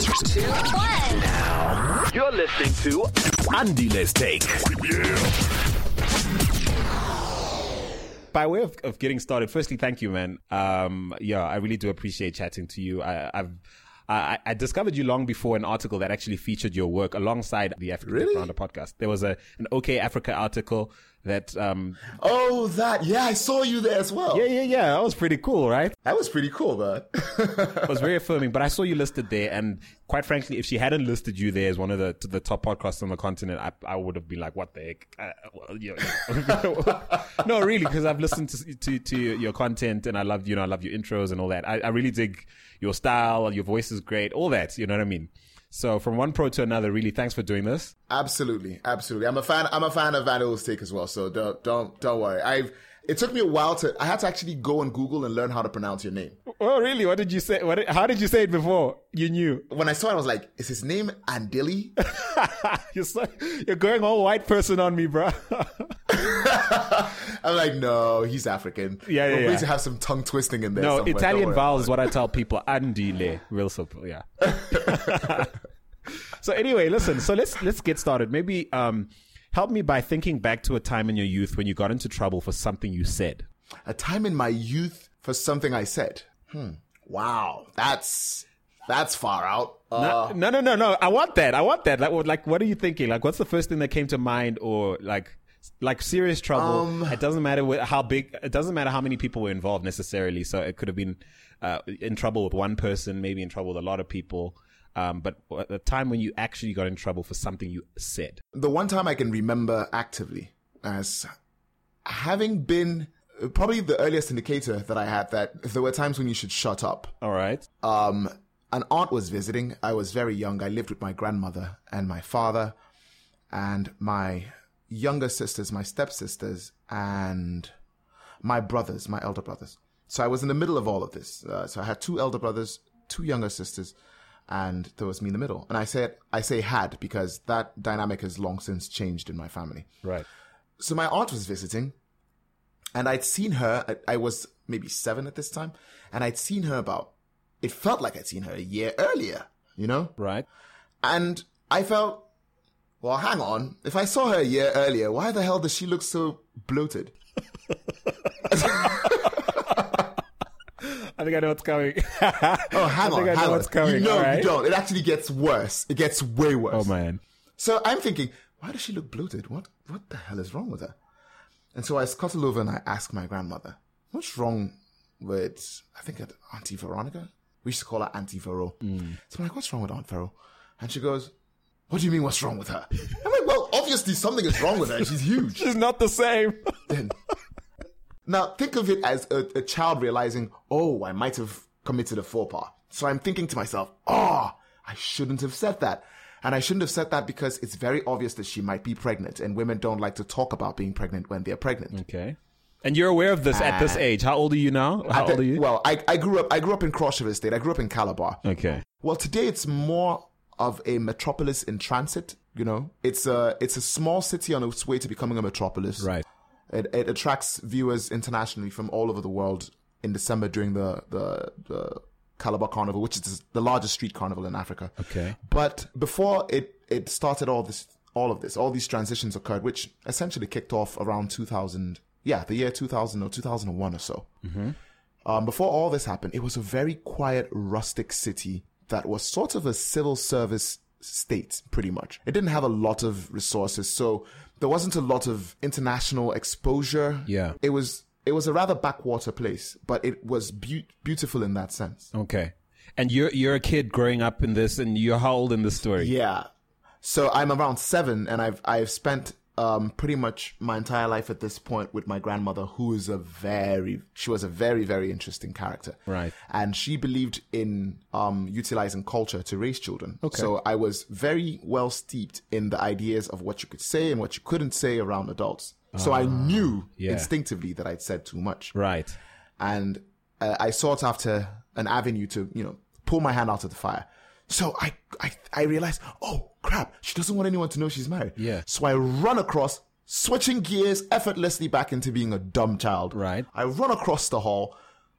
two, one. Now, You're listening to Andile's Take. By way of, of getting started, firstly, thank you, man. Um, yeah, I really do appreciate chatting to you. I, I've I, I discovered you long before an article that actually featured your work alongside the African Really? Founder podcast. There was a an OkayAfrica article that um Oh, that. Yeah, I saw you there as well. yeah yeah yeah that was pretty cool, right? That was pretty cool, man. It was very affirming. But I saw you listed there, and quite frankly, if she hadn't listed you there as one of the to the top podcasts on the continent, I, I would have been like, "What the heck?" Uh, well, you know. no, really, because I've listened to, to to your content, and I love you know I love your intros and all that. I, I really dig your style, your voice is great, all that. You know what I mean? So from one pro to another, really, thanks for doing this. absolutely, absolutely. I'm a fan. I'm a fan of Van O's as well. So don't don't don't worry. I've. It took me a while to. I had to actually go on Google and learn how to pronounce your name. Oh, really? What did you say? What? How did you say it before? You knew. When I saw it, I was like, "Is his name Andili?" you're so, you're going all white person on me, bro. I'm like, "No, he's African." Yeah, yeah, We're going yeah. to have some tongue twisting in there. No, somewhere. Italian vowels is what I tell people. Andile, real simple. Yeah. so anyway, listen. So let's let's get started. Maybe um, help me by thinking back to a time in your youth when you got into trouble for something you said. A time in my youth for something I said. Hmm. Wow, that's that's far out. Uh, no, no, no, no. I want that. I want that. Like, what- like, what are you thinking? Like, what's the first thing that came to mind, or like, like serious trouble? Um, it doesn't matter wh- how big. It doesn't matter how many people were involved necessarily. So it could have been uh, in trouble with one person, maybe in trouble with a lot of people. Um, but at the time when you actually got in trouble for something you said. the one time I can remember actively as having been probably the earliest indicator that I had that there were times when you should shut up. All right. Um, an aunt was visiting. I was very young. I lived with my grandmother and my father and my younger sisters, my stepsisters, and my brothers, my elder brothers. So I was in the middle of all of this. Uh, so I had two elder brothers, two younger sisters, and there was me in the middle. And I said, I say had because that dynamic has long since changed in my family. Right. So my aunt was visiting, and I'd seen her. I, I was maybe seven at this time, and I'd seen her about. It felt like I'd seen her a year earlier, you know. Right. And I felt, well, hang on. If I saw her a year earlier, why the hell does she look so bloated? I think I know what's coming. Oh, hang I on, I know hang what's on. coming, you know, alright? you don't. It actually gets worse. It gets way worse. oh man. So I'm thinking, why does she look bloated? What what the hell is wrong with her? And so I scuttle over and I ask my grandmother, what's wrong with I think Auntie Veronica? We used to call her Auntie Vero. Hmm. So I'm like, what's wrong with Aunt Vero? And she goes, What do you mean what's wrong with her? I'm like, Well, obviously something is wrong with her. She's huge. She's not the same. Then- now think of it as a, a child realizing, oh, I might have committed a faux pas. So I'm thinking to myself, oh, I shouldn't have said that. And I shouldn't have said that because it's very obvious that she might be pregnant and women don't like to talk about being pregnant when they're pregnant. okay. And you're aware of this at this ah. age. How old are you now? How the- old are you? Well, I, I grew up I grew up in Cross River State. I grew up in Calabar. okay. Well, today it's more of a metropolis in transit. You know, it's a it's a small city on its way to becoming a metropolis. Right. It, it attracts viewers internationally from all over the world in December during the the, the Calabar Carnival, which is the largest street carnival in Africa. Okay. But before it it started all this all of this, all these transitions occurred, which essentially kicked off around 2000. Yeah, the year 2000 or 2001 or so. Um, before all this happened, it was a very quiet, rustic city that was sort of a civil service state, pretty much. It didn't have a lot of resources, so there wasn't a lot of international exposure. Yeah. It was it was a rather backwater place, but it was beau- beautiful in that sense. Okay. And you're you're a kid growing up in this, and you're how old in this story? Yeah. So I'm around seven, and I've I've spent um pretty much my entire life at this point with my grandmother, who is a very she was a very very interesting character. Right. And she believed in um utilizing culture to raise children. Okay. So I was very well steeped in the ideas of what you could say and what you couldn't say around adults. So I knew yeah. instinctively that I'd said too much Right. and uh, I sought after an avenue to, you know, pull my hand out of the fire. So I, I, I realized, oh crap, she doesn't want anyone to know she's married. Yeah. So I run across, switching gears effortlessly back into being a dumb child. Right. I run across the hall,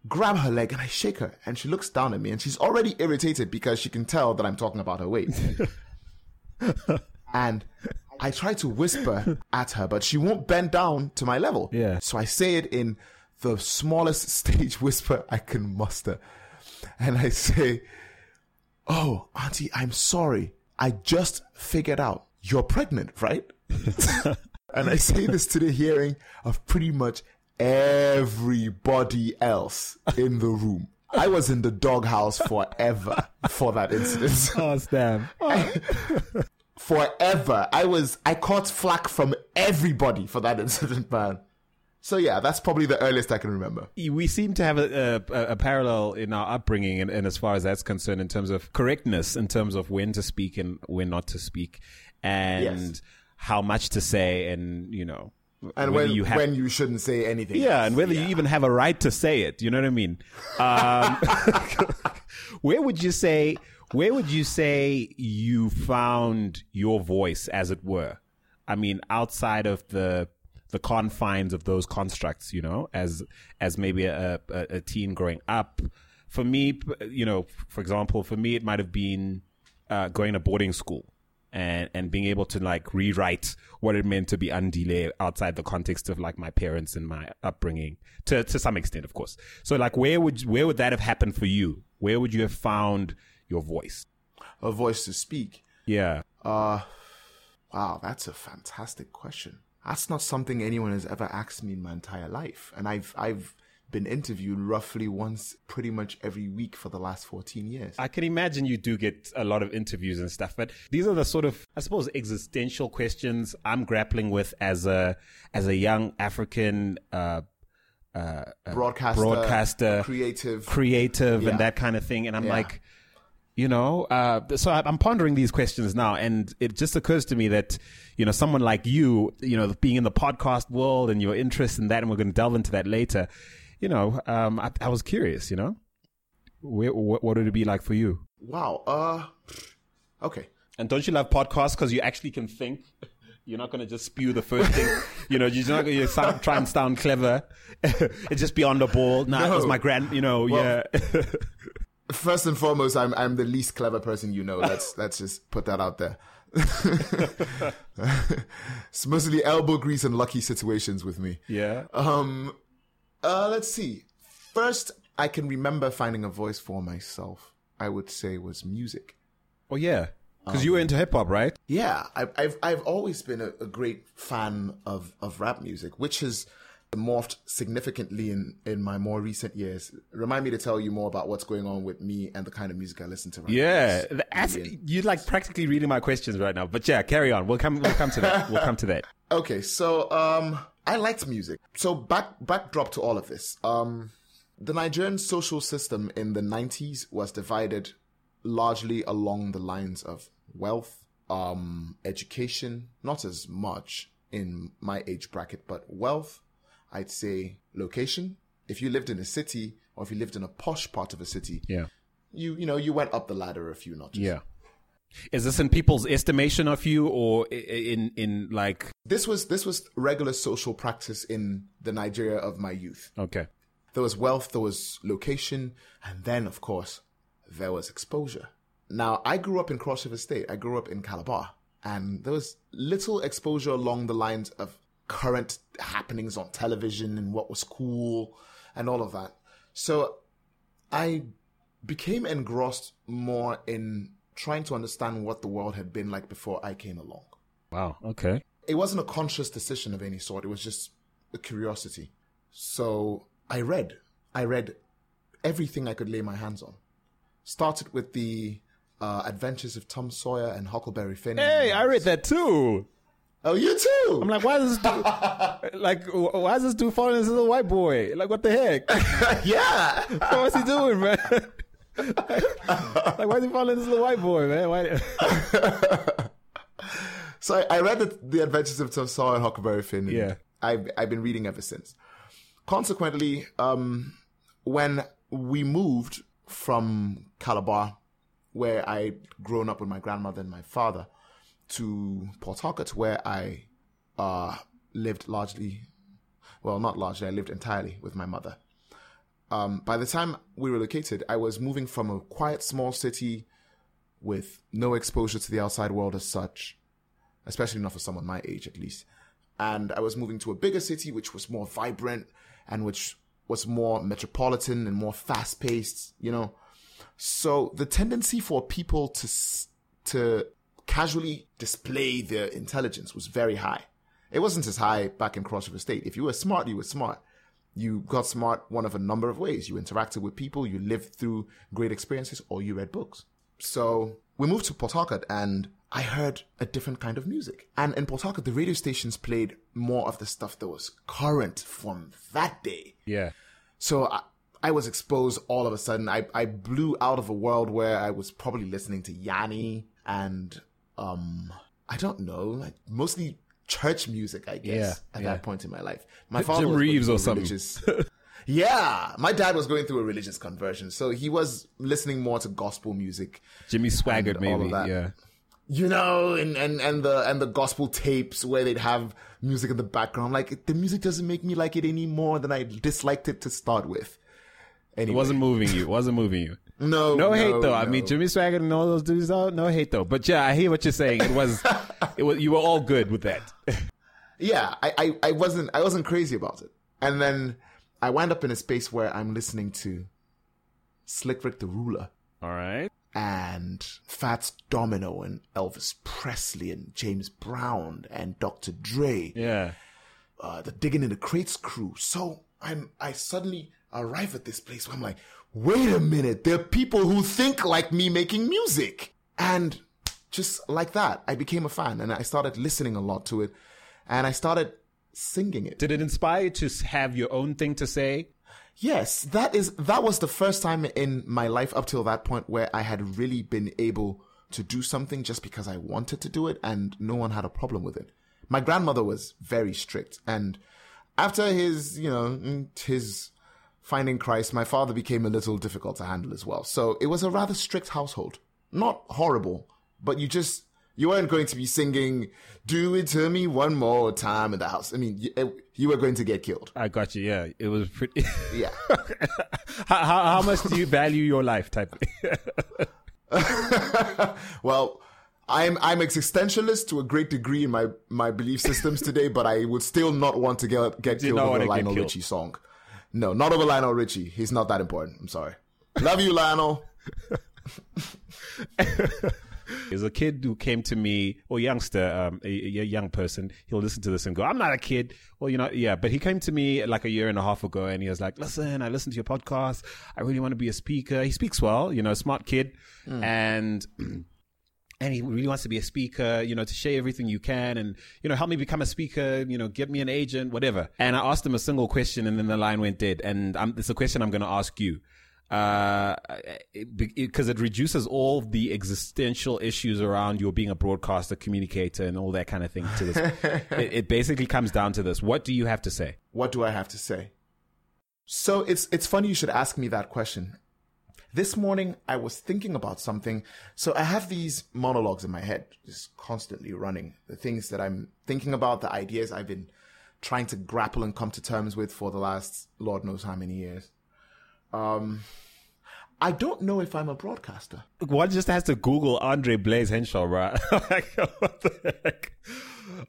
grab her leg and I shake her and she looks down at me and she's already irritated because she can tell that I'm talking about her weight. and I try to whisper at her, but she won't bend down to my level. Yeah. So I say it in the smallest stage whisper I can muster. And I say, Oh, Auntie, I'm sorry. I just figured out you're pregnant, right? and I say this to the hearing of pretty much everybody else in the room. I was in the doghouse forever for that incident. Oh, damn. forever. I was I caught flack from everybody for that incident, man. So yeah, that's probably the earliest I can remember. we seem to have a, a, a parallel in our upbringing and, and as far as that's concerned in terms of correctness in terms of when to speak and when not to speak and Yes. how much to say and you know And when you have when you shouldn't say anything. yeah else. and whether you even have a right to say it you know what i mean um, where would you say where would you say you found your voice as it were i mean outside of the the confines of those constructs you know as as maybe a, a, a teen growing up. For me you know for example for me it might have been uh, going to boarding school and and being able to like rewrite what it meant to be Andile outside the context of like my parents and my upbringing to to some extent of course. So like where would where would that have happened for you? Where would you have found your voice? A voice to speak. yeah. Uh wow, that's a fantastic question. That's not something anyone has ever asked me in my entire life. And I've I've been interviewed roughly once pretty much every week for the last 14 years. I can imagine you do get a lot of interviews and stuff, but these are the sort of, I suppose, existential questions I'm grappling with as a as a young African uh, broadcaster, broadcaster, creative. creative, Yeah. and that kind of thing. And I'm Yeah. like, you know, uh, so I'm pondering these questions now, and it just occurs to me that you know someone like you, you know, being in the podcast world and your interest in that, and we're going to delve into that later. You know, um, I, I was curious. You know, Where, what, what would it be like for you? wow. Uh okay. And don't you love podcasts because you actually can think? You're not going to just spew the first thing. you know, you're not going to sound, try and sound clever. it's just be on the ball. Nah, it was my grand, you know, Well- yeah. First and foremost, I'm I'm the least clever person you know. Let's let's just put that out there. it's mostly elbow grease and lucky situations with me. yeah. Um, uh, let's see. First, I can remember finding a voice for myself. I would say was music. Oh, yeah. Because you were into hip hop, right? Yeah, I've I've, I've always been a, a great fan of, of rap music, which has morphed significantly in, in my more recent years. Remind me to tell you more about what's going on with me and the kind of music I listen to. Right Yeah. now. That's, you're like practically reading my questions right now. But yeah, carry on. We'll come, we'll come to that. We'll come to that. Okay, so um, I liked music. So back backdrop to all of this. Um, the Nigerian social system in the '90s was divided largely along the lines of wealth, um, education, not as much in my age bracket, but wealth. I'd say location. If you lived in a city or if you lived in a posh part of a city, Yeah. you you know you went up the ladder a few notches. Yeah. Is this in people's estimation of you or in, in like, This was this was regular social practice in the Nigeria of my youth. okay. There was wealth, there was location, and then, of course, there was exposure. Now, I grew up in Cross River State. I grew up in Calabar, and there was little exposure along the lines of current happenings on television and what was cool and all of that. So I became engrossed more in trying to understand what the world had been like before I came along. Wow. Okay. It wasn't a conscious decision of any sort, it was just a curiosity. So I read. I read everything I could lay my hands on. Started with the uh, Adventures of Tom Sawyer and Huckleberry Finn. Hey, I read that too. Oh, you too. I'm like, why is this dude, like, why is this dude falling into the white boy? Like, what the heck? yeah. What's he doing, man? like, why is he falling into the white boy, man? Why? So I, I read the, the Adventures of Tom Sawyer and Huckleberry Finn. and Yeah. I've I've been reading ever since. Consequently, um, when we moved from Calabar, where I'd grown up with my grandmother and my father, to Port Harcourt, where I uh, lived largely, well, not largely, I lived entirely with my mother. um, by the time we relocated, I was moving from a quiet small city with no exposure to the outside world as such, especially not for someone my age at least. And I was moving to a bigger city, which was more vibrant and which was more metropolitan and more fast paced, you know. So the tendency for people to to casually display their intelligence was very high. It wasn't as high back in Cross River State. If you were smart, you were smart. You got smart one of a number of ways. You interacted with people, you lived through great experiences, or you read books. So we moved to Port Harcourt and I heard a different kind of music. And in Port Harcourt, the radio stations played more of the stuff that was current from that day. Yeah. So I, I was exposed all of a sudden. I, I blew out of a world where I was probably listening to Yanni and, um, I don't know, like mostly church music, I guess, Yeah, at yeah. that point in my life. My father Jim was Reeves or something. religious- yeah, my dad was going through a religious conversion, so he was listening more to gospel music Jimmy Swaggart, And all of maybe. that. Yeah. you know, and, and, and the and the gospel tapes where they'd have music in the background. Like the music doesn't make me like it any more than I disliked it to start with. Anyway, It wasn't moving you. It wasn't moving you. No No, hate though. I mean, Jimmy Swaggart and all those dudes, though. No hate though. But yeah, I hear what you're saying. It was, it was. You were all good with that. yeah, I, I I wasn't I wasn't crazy about it, and then I wind up in a space where I'm listening to Slick Rick the Ruler all right. and Fats Domino and Elvis Presley and James Brown and Dr. Dre. Yeah. uh, the digging in the crates crew. So I'm I suddenly arrive at this place where I'm like, wait a minute, there are people who think like me making music. And just like that, I became a fan and I started listening a lot to it. And I started singing it. Did it inspire you to have your own thing to say? Yes, that is that was the first time in my life up till that point where I had really been able to do something just because I wanted to do it and no one had a problem with it. My grandmother was very strict and after his, you know, mm, his finding Christ, my father became a little difficult to handle as well. So it was a rather strict household. Not horrible, but you just you weren't going to be singing "Do It to Me One More Time" in the house. I mean, you, eh, you were going to get killed. I got you. Yeah, it was pretty. Yeah. how, how, how much do you value your life? Type. Well, I'm I'm existentialist to a great degree in my my belief systems today, but I would still not want to get get You killed not a Lionel. Richie song. No, not over Lionel Richie. He's not that important. I'm sorry. Love you, Lionel. There's a kid who came to me, or youngster, um, a, a young person. He'll listen to this and go, "I'm not a kid." Well, you know, yeah. But he came to me like a year and a half ago, and he was like, "Listen, I listened to your podcast. I really want to be a speaker." He speaks well, you know, smart kid, and. And he really wants to be a speaker, you know, to share everything you can and, you know, help me become a speaker, you know, get me an agent, whatever. And I asked him a single question and then the line went dead. And um, it's a question I'm going to ask you uh, because it, reduces all the existential issues around your being a broadcaster, communicator, and all that kind of thing to this. it, it basically comes down to this: What do you have to say? What do I have to say? So it's it's funny you should ask me that question. This morning I was thinking about something. So I have these monologues in my head, just constantly running. The things that I'm thinking about, the ideas I've been trying to grapple and come to terms with for the last Lord knows how many years. Um I don't know if I'm a broadcaster. One just has to Google Andre Blaze Henshaw, right? what the heck?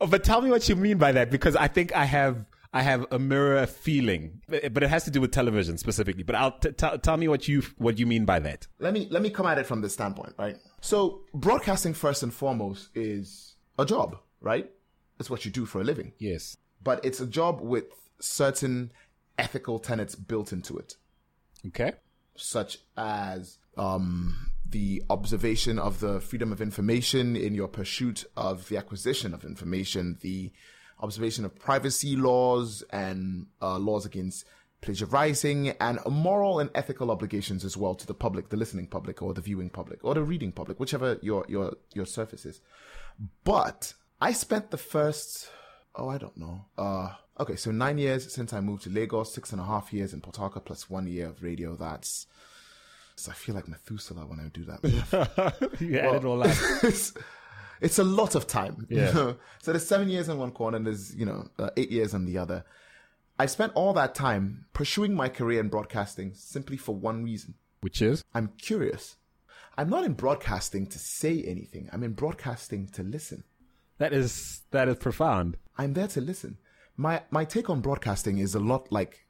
Oh, but tell me what you mean by that, because I think I have. I have a mirror feeling, but it has to do with television specifically. But I'll t- t- tell me what you what you mean by that. let me let me come at it from this standpoint, right? So broadcasting first and foremost is a job, right? It's what you do for a living. Yes. But it's a job with certain ethical tenets built into it, Okay. such as um, the observation of the freedom of information in your pursuit of the acquisition of information, the observation of privacy laws and uh, laws against plagiarizing, and moral and ethical obligations as well to the public, the listening public, or the viewing public, or the reading public, whichever your your your surface is. But I spent the first, oh, I don't know. Uh, okay, so nine years since I moved to Lagos, six and a half years in Port Harcourt, plus one year of radio. That's, so I feel like Methuselah when I do that. you added all that. it's, a lot of time. you know? So there's seven years in one corner and there's, you know, uh, eight years on the other. I spent all that time pursuing my career in broadcasting simply for one reason. Which is? I'm curious. I'm not in broadcasting to say anything. I'm in broadcasting to listen. That is that is profound. I'm there to listen. My my take on broadcasting is a lot like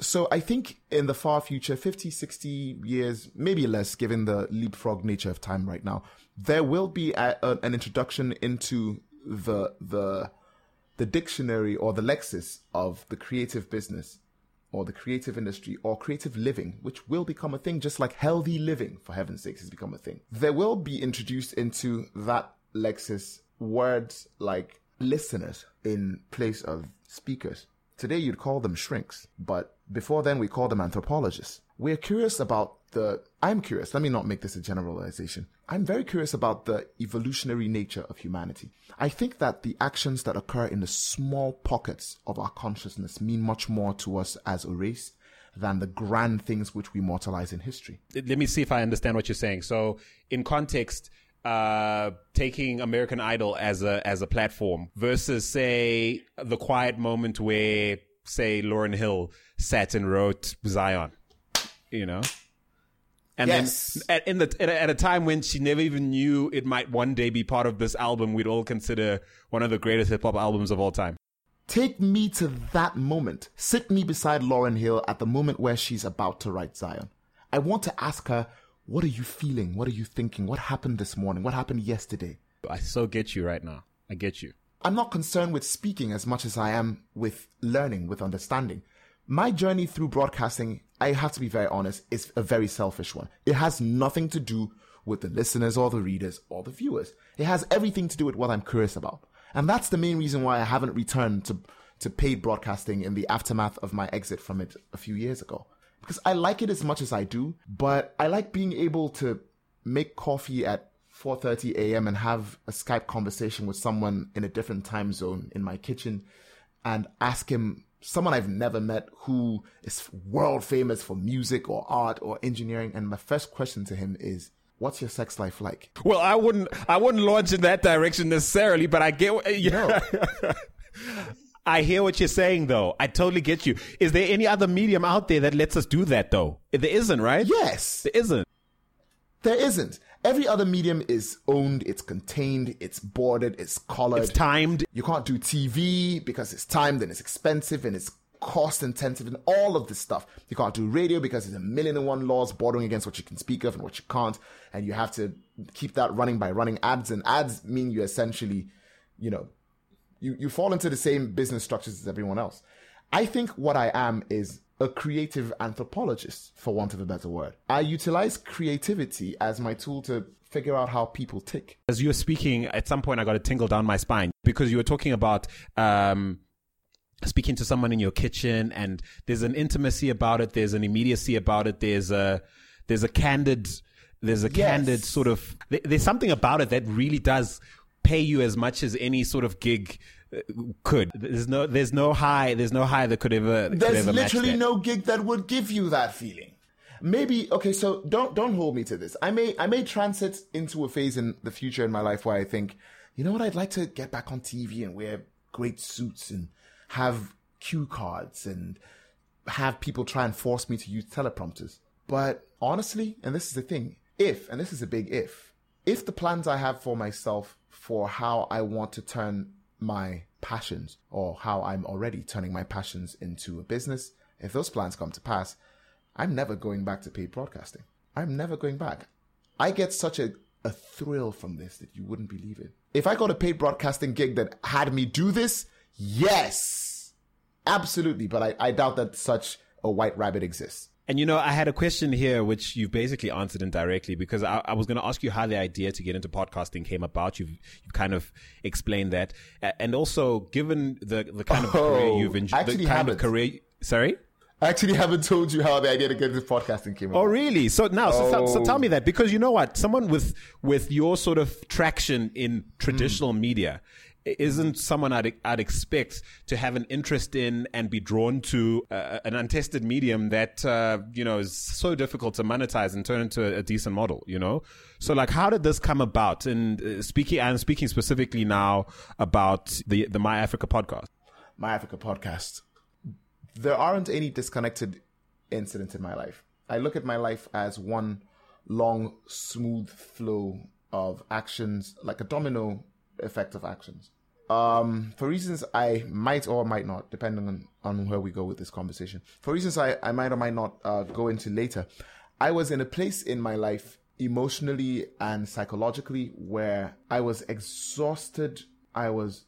so I think in the far future 50 60 years maybe less given the leapfrog nature of time right now there will be a, a, an introduction into the the the dictionary or the lexis of the creative business or the creative industry or creative living, which will become a thing, just like healthy living, for heaven's sakes, has become a thing. There will be introduced into that lexis words like listeners in place of speakers. Today you'd call them shrinks, but before then we called them anthropologists. We're curious about the, I'm curious, let me not make this a generalization. I'm very curious about the evolutionary nature of humanity. I think that the actions that occur in the small pockets of our consciousness mean much more to us as a race than the grand things which we mortalize in history. Let me see if I understand what you're saying. So, in context, uh, taking American Idol as a as a platform versus, say, the quiet moment where, say, Lauryn Hill sat and wrote Zion. You know, and Yes. then at, in the at a, at a time when she never even knew it might one day be part of this album, we'd all consider one of the greatest hip hop albums of all time. Take me to that moment. Sit me beside Lauryn Hill at the moment where she's about to write Zion. I want to ask her, what are you feeling? What are you thinking? What happened this morning? What happened yesterday? I so get you right now. I get you. I'm not concerned with speaking as much as I am with learning, with understanding. My journey through broadcasting, I have to be very honest, is a very selfish one. It has nothing to do with the listeners or the readers or the viewers. It has everything to do with what I'm curious about. And that's the main reason why I haven't returned to, to paid broadcasting in the aftermath of my exit from it a few years ago. Because I like it as much as I do, but I like being able to make coffee at 4:30 a.m. and have a Skype conversation with someone in a different time zone in my kitchen and ask him someone I've never met who is world famous for music or art or engineering and my first question to him is what's your sex life like? Well, I wouldn't. I wouldn't launch in that direction necessarily, but I get. You know, I hear what you're saying, though. I totally get you. Is there any other medium out there that lets us do that, though? There isn't, right? Yes. there isn't. There isn't. Every other medium is owned, it's contained, it's bordered, it's colored. It's timed. You can't do TV because it's timed and it's expensive and it's cost intensive and all of this stuff. You can't do radio because there's a million and one laws bordering against what you can speak of and what you can't. And you have to keep that running by running ads. And ads mean you essentially, you know, you, you fall into the same business structures as everyone else. I think what I am is a creative anthropologist, for want of a better word. I utilize creativity as my tool to figure out how people tick. As you were speaking, at some point I got a tingle down my spine because you were talking about um, speaking to someone in your kitchen, and there's an intimacy about it. There's an immediacy about it. There's a there's a candid there's a Yes. candid sort of there's something about it that really does pay you as much as any sort of gig could. There's no there's no high there's no high that could ever could There's ever match literally no gig that would give you that feeling. Maybe okay, so don't don't hold me to this. I may I may transit into a phase in the future in my life where I think, you know what, I'd like to get back on TV and wear great suits and have cue cards and have people try and force me to use teleprompters. But honestly, and this is the thing, if, and this is a big if, if the plans I have for myself for how I want to turn my passions or how I'm already turning my passions into a business, if those plans come to pass, I'm never going back to paid broadcasting. I'm never going back. I get such a, a thrill from this that you wouldn't believe it. If I got a paid broadcasting gig that had me do this, yes, absolutely. But I, I doubt that such a white rabbit exists. And you know, I had a question here, which you've basically answered indirectly because I, I was going to ask you how the idea to get into podcasting came about. You've, you've kind of explained that, and also given the the kind of Oh, career you've enjoyed, the actually kind of haven't. career. Sorry. I actually haven't told you how the idea to get into podcasting came Oh, about. really? So now, so, so, so Oh. tell me that because you know what, someone with with your sort of traction in traditional Hmm. media isn't someone I'd I'd expect to have an interest in and be drawn to uh, an untested medium that uh, you know is so difficult to monetize and turn into a, a decent model. You know, so like, how did this come about? And uh, speaking, I'm speaking specifically now about the the My Africa podcast. My Africa podcast there aren't any disconnected incidents in my life. I look at my life as one long, smooth flow of actions, like a domino effect of actions. Um, for reasons I might or might not, depending on, on where we go with this conversation, for reasons I, I might or might not uh, go into later, I was in a place in my life emotionally and psychologically where I was exhausted. I was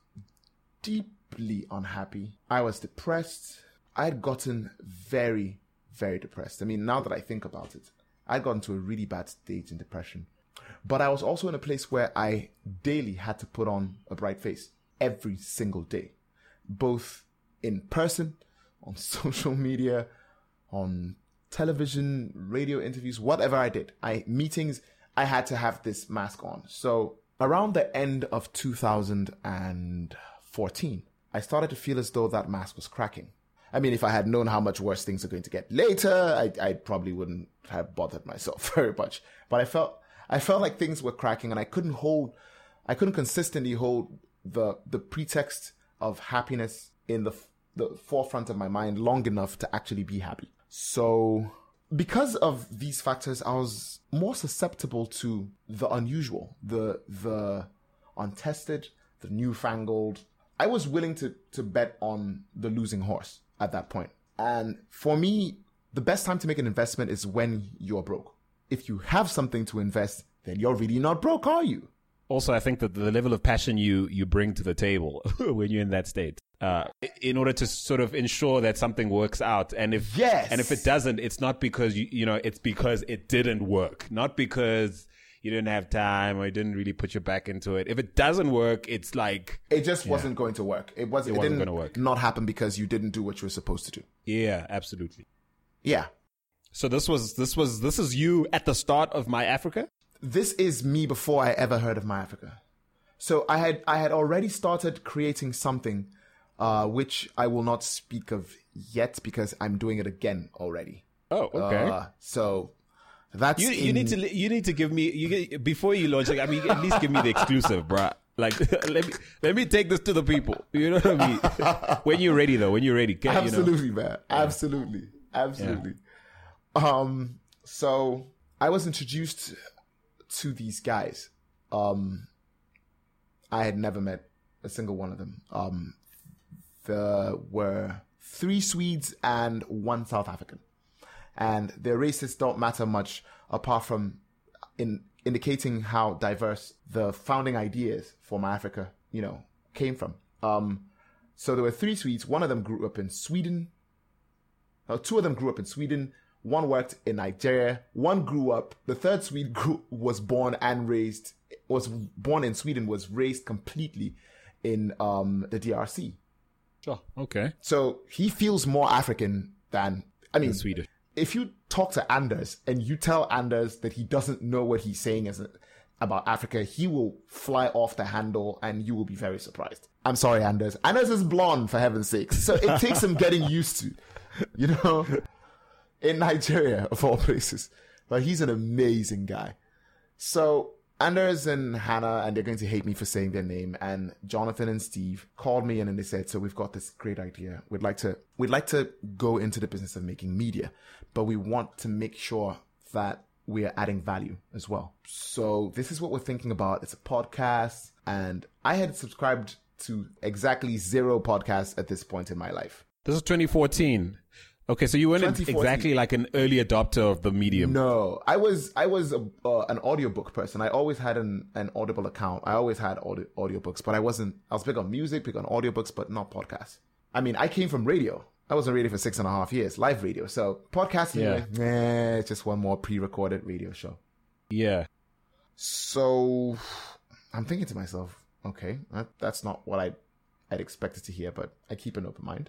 deeply unhappy. I was depressed. I had gotten very, very depressed. I mean, now that I think about it, I'd gotten to a really bad stage in depression. But I was also in a place where I daily had to put on a bright face every single day, both in person, on social media, on television, radio interviews, whatever I did. I meetings, I had to have this mask on. So around the end of 2014, I started to feel as though that mask was cracking. I mean, if I had known how much worse things are going to get later, I, I probably wouldn't have bothered myself very much. But I felt, I felt like things were cracking and I couldn't hold, I couldn't consistently hold the, the pretext of happiness in the, the forefront of my mind long enough to actually be happy. So because of these factors, I was more susceptible to the unusual, the the untested, the newfangled. I was willing to to bet on the losing horse at that point. And for me, the best time to make an investment is when you're broke. If you have something to invest, then you're really not broke, are you? Also, I think that the level of passion you you bring to the table when you're in that state, uh, in order to sort of ensure that something works out, and if Yes. and if it doesn't, it's not because you you know it's because it didn't work, not because you didn't have time or you didn't really put your back into it. If it doesn't work, it's like It just wasn't going to work. It was. It, wasn't didn't gonna work. Not happen because you didn't do what you were supposed to do. yeah, absolutely. Yeah. So this was this was this is you at the start of my Africa. This is me before I ever heard of My Africa. So I had I had already started creating something, uh, which I will not speak of yet because I'm doing it again already. Oh, okay. Uh, so that's you you in- need to you need to give me you get, before you launch. Like, I mean, at least give me the exclusive, bruh. Like let me let me take this to the people. You know what I mean? when you're ready, though. When you're ready, get, you know. absolutely man absolutely absolutely um so i was introduced to these guys um i had never met a single one of them um there were three swedes and one south african and their races don't matter much apart from in indicating how diverse the founding ideas for my africa you know came from um so there were three Swedes. One of them grew up in Sweden. Uh, two of them grew up in Sweden. One worked in Nigeria. One grew up. The third Swede grew, was born and raised. Was born in Sweden. Was raised completely in um, the DRC. Sure. Okay. So he feels more African than I mean Swedish. If you talk to Anders and you tell Anders that he doesn't know what he's saying as about Africa, he will fly off the handle and you will be very surprised. I'm sorry, Anders. Anders is blonde for heaven's sakes. So it takes him getting used to, you know, in Nigeria of all places. But he's an amazing guy. So Anders and Hannah, and they're going to hate me for saying their name, and Jonathan and Steve called me in and they said, "So we've got this great idea. We'd like to we'd like to go into the business of making media, but we want to make sure that we are adding value as well. So this is what we're thinking about. It's a podcast, and I had subscribed to exactly zero podcasts at this point in my life. This is 2014. Okay, so you weren't exactly like an early adopter of the medium. No, I was I was a, uh, an audiobook person. I always had an, an Audible account. I always had audio, audiobooks, but I wasn't. I was big on music, big on audiobooks, but not podcasts. I mean, I came from radio. I was on radio for six and a half years, live radio. So podcasting, Yeah. eh, it's just one more pre-recorded radio show. Yeah. So I'm thinking to myself, okay, that, that's not what I I'd expected to hear, but I keep an open mind.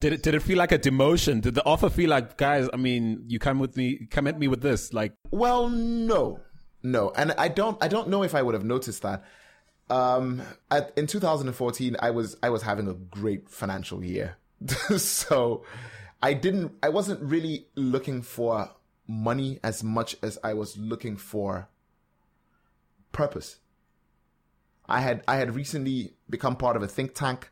Did it did it feel like a demotion? Did the offer feel like, guys? I mean, you come with me, come at me with this, like, Well, no, no, and I don't. I don't know if I would have noticed that. Um, at, in 2014, I was I was having a great financial year, so I didn't. I wasn't really looking for money as much as I was looking for purpose. I had I had recently become part of a think tank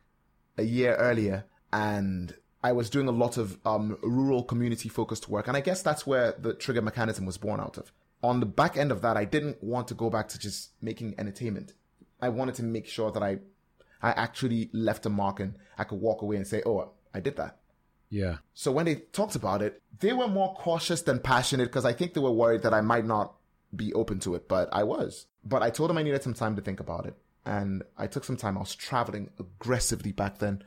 a year earlier, and I was doing a lot of um, rural community focused work. And I guess that's where the trigger mechanism was born out of. On the back end of that, I didn't want to go back to just making entertainment. I wanted to make sure that I, I actually left a mark and I could walk away and say, oh, I did that. Yeah. So when they talked about it, they were more cautious than passionate because I think they were worried that I might not be open to it, but I was. But I told them I needed some time to think about it. And I took some time. I was traveling aggressively back then.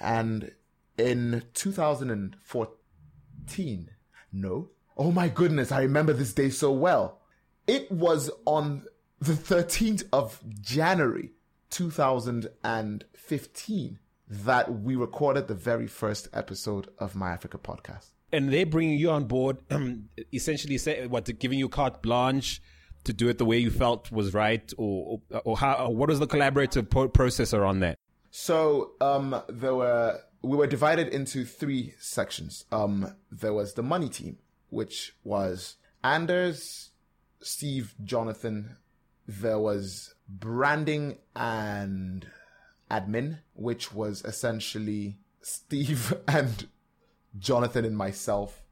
And in 2014, no. Oh my goodness, I remember this day so well. It was on the 13th of January 2015 that we recorded the very first episode of My Africa podcast. And they're bringing you on board, um, essentially, say what, giving you carte blanche to do it the way you felt was right, or or, or how? What was the collaborative po- process around that? So um, there were we were divided into three sections. Um, there was the money team, which was Anders, Steve, Jonathan. There was branding and admin, which was essentially Steve and Jonathan and myself,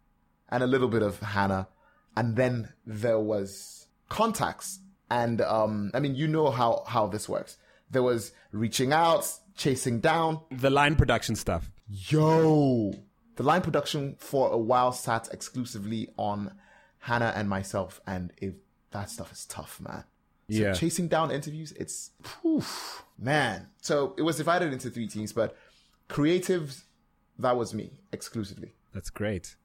and a little bit of Hannah. And then there was contacts. And um, I mean, you know how, how this works. There was reaching out, chasing down. The line production stuff. Yo! The line production for a while sat exclusively on Hannah and myself, and if that stuff is tough, man. So Yeah. chasing down interviews, it's poof, man. So it was divided into three teams, but creatives, that was me exclusively. That's great.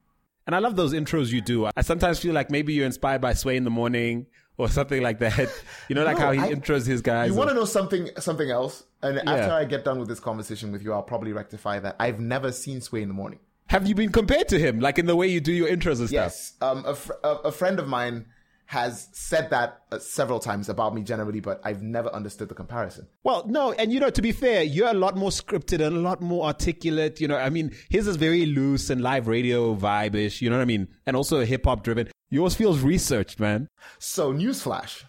And I love those intros you do. I sometimes feel like maybe you're inspired by Sway in the morning or something like that. You know, like No, how he I- intros his guys. You want to know something something else? And Yeah. after I get done with this conversation with you, I'll probably rectify that. I've never seen Sway in the morning. Have you been compared to him, like in the way you do your intros and stuff? Yes, um, a, fr- a, a friend of mine has said that uh, several times about me generally, but I've never understood the comparison. Well, no, and you know, to be fair, you're a lot more scripted and a lot more articulate. You know, I mean, his is very loose and live radio vibe-ish. You know what I mean? And also hip hop driven. Yours feels researched, man. So, newsflash: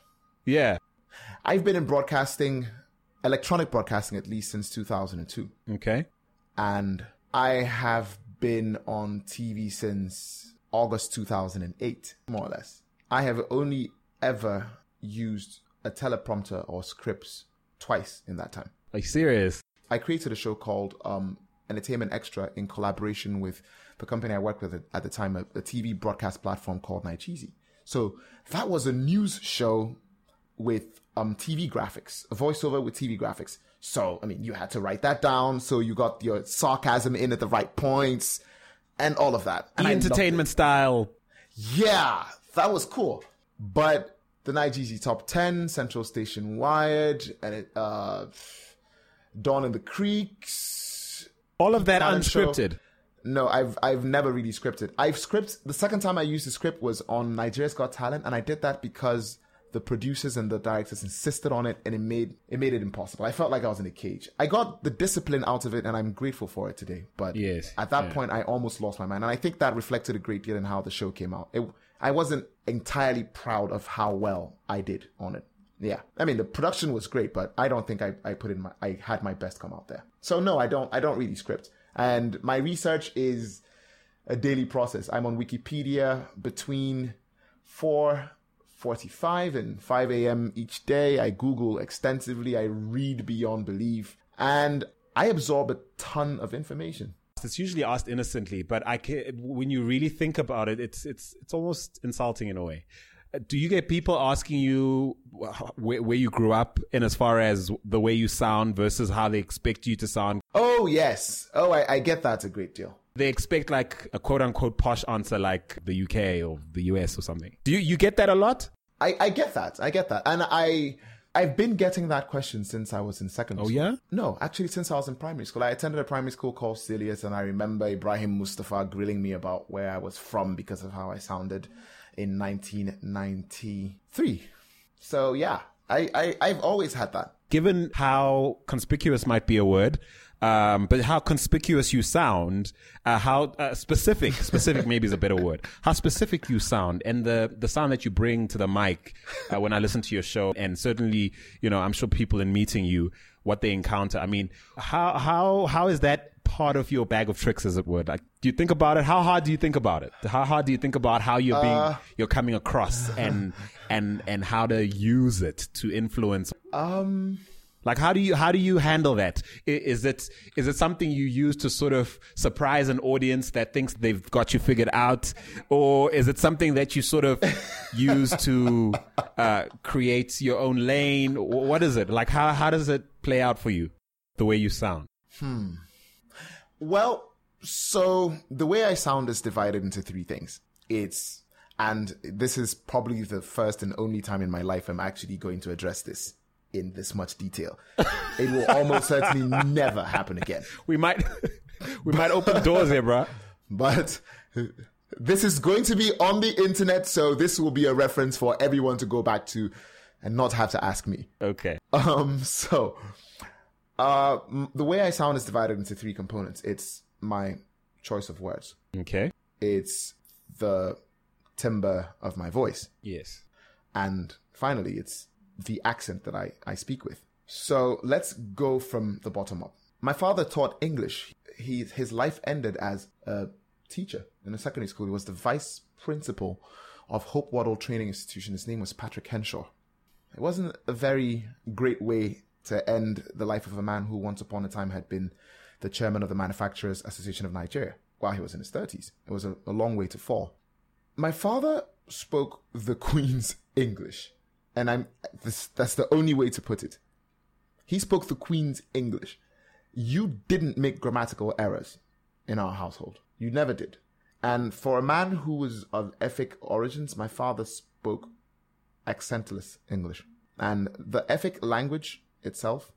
Yeah. I've been in broadcasting, electronic broadcasting, at least since 2002, Okay. and I have been on TV since August 2008, more or less. I have only ever used a teleprompter or scripts twice in that time. Are you serious? I created a show called um, Entertainment Extra in collaboration with the company I worked with at- the time, a, a TV broadcast platform called Nigezie. So that was a news show with um, TV graphics, a voiceover with TV graphics. So, I mean, you had to write that down. So you got your sarcasm in at the right points and all of that. And The I loved it. entertainment style. Yeah, that was cool. But the Nigezie Top 10, Central Station Wired, and it, uh, Dawn in the Creeks. All of that unscripted. show. No, I've I've never really scripted. I've script the second time I used the script was on Nigeria's Got Talent, and I did that because the producers and the directors insisted on it, and it made it made it impossible. I felt like I was in a cage. I got the discipline out of it, and I'm grateful for it today. But Yes, at that yeah. point, I almost lost my mind, and I think that reflected a great deal in how the show came out. It, I wasn't entirely proud of how well I did on it. Yeah, I mean the production was great, but I don't think I, I put in my I had my best come out there. So no, I don't I don't really script, and my research is a daily process. I'm on Wikipedia between four forty-five and five a.m. each day. I Google extensively. I read beyond belief, and I absorb a ton of information. It's usually asked innocently, but I can, when you really think about it, it's it's it's almost insulting in a way. Do you get people asking you where, where you grew up, and as far as the way you sound versus how they expect you to sound? Oh yes. Oh, I, I get that a great deal. They expect like a quote unquote posh answer, like the UK or the US or something. Do you you get that a lot? I, I get that. I get that. And I I've been getting that question since I was in secondary Oh, school. yeah? No, actually since I was in primary school. I attended a primary school called Celius and I remember Ibrahim Mustafa grilling me about where I was from because of how I sounded in 1993. So yeah, I, I I've always had that. given how conspicuous might be a word, um, but how conspicuous you sound, uh, how uh, specific, specific maybe is a better word, how specific you sound and the, the sound that you bring to the mic uh, when I listen to your show. And certainly, you know, I'm sure people in meeting you, what they encounter. I mean, how, how, how is that part of your bag of tricks, as it were? Like, do you think about it? How hard do you think about it? How hard do you think about how you're being, Uh. you're coming across, and and and how to use it to influence? Um, Like, how do you how do you handle that? Is it something you use to sort of surprise an audience that thinks they've got you figured out, or is it something that you sort of use to uh, create your own lane? What is it like? How how does it play out for you? The way you sound. Hmm. Well, so the way I sound is divided into three things. It's, and this is probably the first and only time in my life I'm actually going to address this in this much detail. It will almost certainly never happen again. We might we might open doors here, bro. But this is going to be on the internet, so this will be a reference for everyone to go back to and not have to ask me. Okay. Um, so, uh, the way I sound is divided into three components. It's my choice of words. Okay. It's the timbre of my voice. Yes. And finally, it's the accent that I, I speak with. So let's go from the bottom up. My father taught English. He, his life ended as a teacher in a secondary school. He was the vice principal of Hope Waddell Training Institution. His name was Patrick Henshaw. It wasn't a very great way to end the life of a man who once upon a time had been the chairman of the Manufacturers Association of Nigeria while he was in his 30s. It was a, a long way to fall. My father spoke the Queen's English, and I'm this, that's the only way to put it. He spoke the Queen's English. You didn't make grammatical errors in our household. You never did. And for a man who was of Efik origins, my father spoke accentless English. And the Efik language itself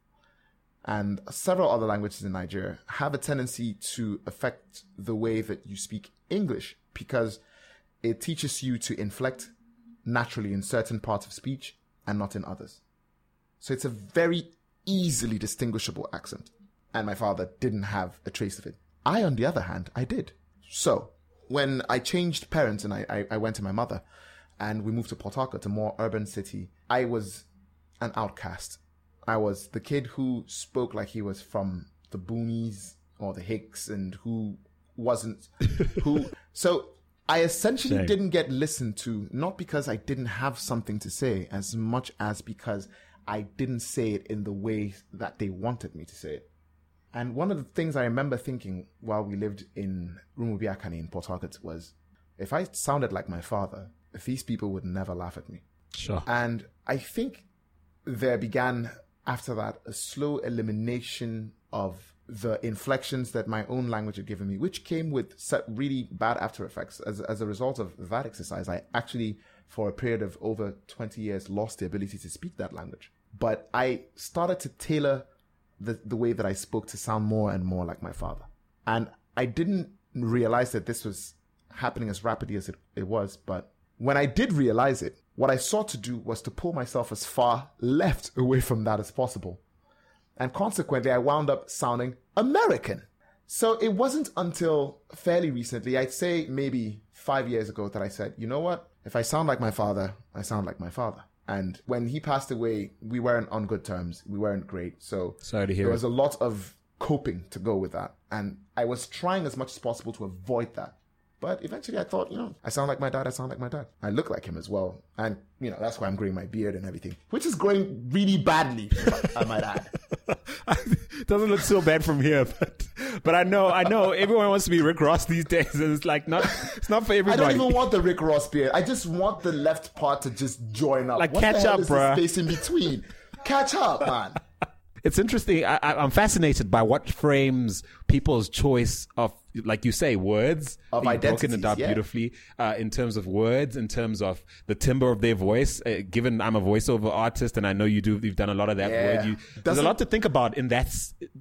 and several other languages in Nigeria have a tendency to affect the way that you speak English because it teaches you to inflect naturally in certain parts of speech and not in others. So it's a very easily distinguishable accent. And my father didn't have a trace of it. I, on the other hand, I did. So when I changed parents and I, I, I went to my mother and we moved to Port Harcourt, a more urban city, I was an outcast. I was the kid who spoke like he was from the boonies or the Hicks and who wasn't who so I essentially Shame. didn't get listened to not because I didn't have something to say as much as because I didn't say it in the way that they wanted me to say it. And one of the things I remember thinking while we lived in Rumubiakani in Port Harcourt was if I sounded like my father, these people would never laugh at me. Sure. And I think there began after that a slow elimination of the inflections that my own language had given me, which came with really bad after effects. As, as a result of that exercise, I actually, for a period of over 20 years, lost the ability to speak that language. But I started to tailor the, the way that I spoke to sound more and more like my father. And I didn't realize that this was happening as rapidly as it, it was. But when I did realize it, what I sought to do was to pull myself as far left away from that as possible. And consequently, I wound up sounding American. So it wasn't until fairly recently, I'd say maybe five years ago, that I said, you know what? If I sound like my father, I sound like my father. And when he passed away, we weren't on good terms. We weren't great. So Sorry to hear there it. was a lot of coping to go with that. And I was trying as much as possible to avoid that. But eventually I thought, you know, I sound like my dad, I sound like my dad. I look like him as well. And, you know, that's why I'm growing my beard and everything, which is growing really badly, I might add. Doesn't look so bad from here, but but I know I know everyone wants to be Rick Ross these days, and it's like not it's not for everybody. I don't even want the Rick Ross beard. I just want the left part to just join up. Like, what catch up, the space in between? Catch up, man. It's interesting. I, I, I'm fascinated by what frames people's choice of, like you say, words. Of You've broken it up yeah. beautifully uh, in terms of words, in terms of the timbre of their voice. Uh, given I'm a voiceover artist, and I know you do, you've done a lot of that. Yeah. Word. You, there's a lot to think about in that.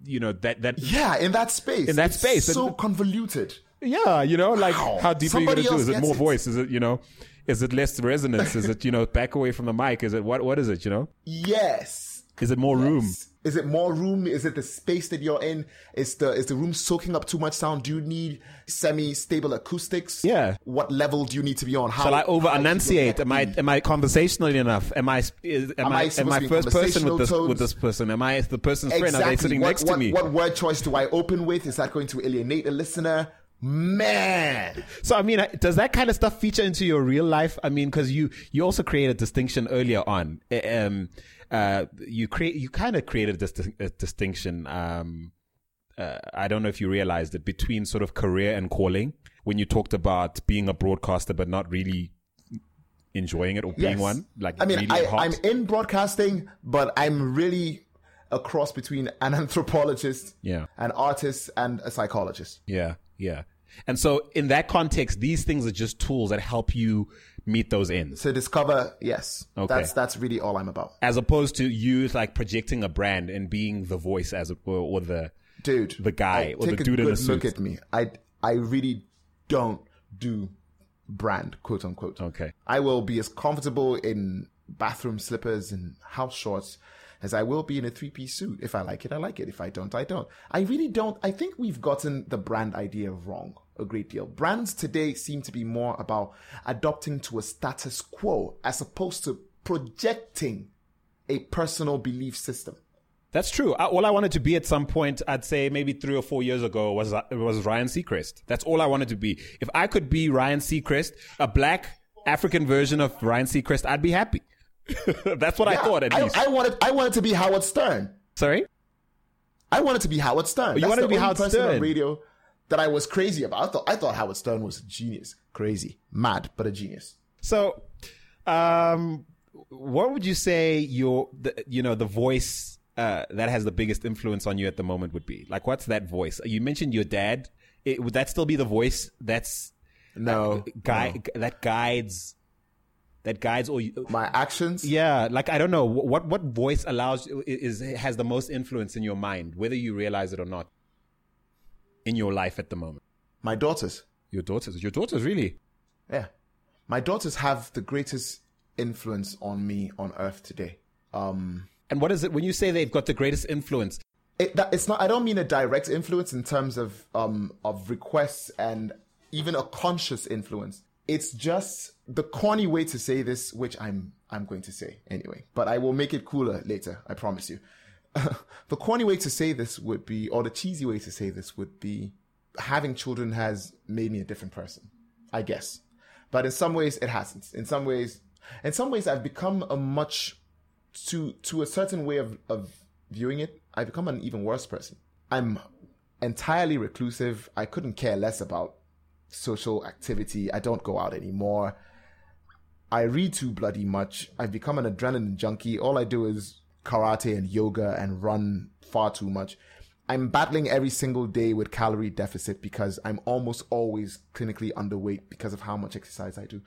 You know that that. Yeah, in that space. In that It's space. So And- convoluted. Yeah, you know, like Wow. how deep Somebody are you gonna do? else Is it more it. voice? Is it you know? Is it less resonance? is it you know back away from the mic? Is it what? What is it? You know? Yes. Is it more room? Is it more room? Is it the space that you're in? Is the is the room soaking up too much sound? Do you need semi-stable acoustics? Yeah. What level do you need to be on? How, Shall I over high should your enunciate? Am I am I conversational enough? Am I is, am, I I, am I first person with this with this person? Am I the person's friend? Are they sitting what, next what, to me? What word choice do I open with? Is that going to alienate a listener? Man, So I mean, does that kind of stuff feature into your real life? I mean, because you you also create a distinction earlier on. Um, uh, you create you kind of created this dis- distinction. Um, uh, I don't know if you realized it between sort of career and calling when you talked about being a broadcaster but not really enjoying it or being Yes. one. Like i mean really I, i'm in broadcasting, but I'm really a cross between an anthropologist, Yeah. an artist, and a psychologist. Yeah, yeah. And so in that context, these things are just tools that help you meet those ends. So discover, yes, Okay. that's that's really all I'm about, As opposed to you like projecting a brand and being the voice as it were, or the dude. The guy I- or the dude a in the look at me. I I really don't do brand, quote unquote. Okay. I will be as comfortable in bathroom slippers and house shorts as I will be in a three piece suit. If I like it, I like it. If I don't, I don't. I really don't. I think we've gotten the brand idea wrong a great deal. Brands today seem to be more about adopting to a status quo as opposed to projecting a personal belief system. That's true. I, all I wanted to be at some point, I'd say maybe three or four years ago, was was Ryan Seacrest. That's all I wanted to be. If I could be Ryan Seacrest, a black African version of Ryan Seacrest, I'd be happy. That's what I thought, at I, least. I wanted I wanted to be Howard Stern. Sorry. I wanted to be Howard Stern. you That's wanted to be Howard Stern. on radio that I was crazy about. I thought I thought Howard Stern was a genius, crazy, mad, but a genius. So, um, what would you say your, the, you know, the voice uh, that has the biggest influence on you at the moment would be? Like, what's that voice? You mentioned your dad. It, would that still be the voice that's No, guy that guides that guides or you, my actions. yeah like i don't know what what voice allows is has the most influence in your mind whether you realize it or not in your life at the moment My daughters. your daughters your daughters really Yeah, my daughters have the greatest influence on me on earth today. Um, and what is it when you say they've got the greatest influence it, that, it's not. I don't mean a direct influence in terms of um of requests and even a conscious influence. It's just the corny way to say this, which I'm I'm going to say anyway. But I will make it cooler later. I promise you. the corny way to say this would be, or the cheesy way to say this would be, having children has made me a different person. I guess, but in some ways it hasn't. In some ways, in some ways, I've become a much to to a certain way of of viewing it, I've become an even worse person. I'm entirely reclusive. I couldn't care less about social activity. I don't go out anymore. I read too bloody much. I've become an adrenaline junkie. All I do is karate and yoga and run far too much. I'm battling every single day with calorie deficit because I'm almost always clinically underweight because of how much exercise I do.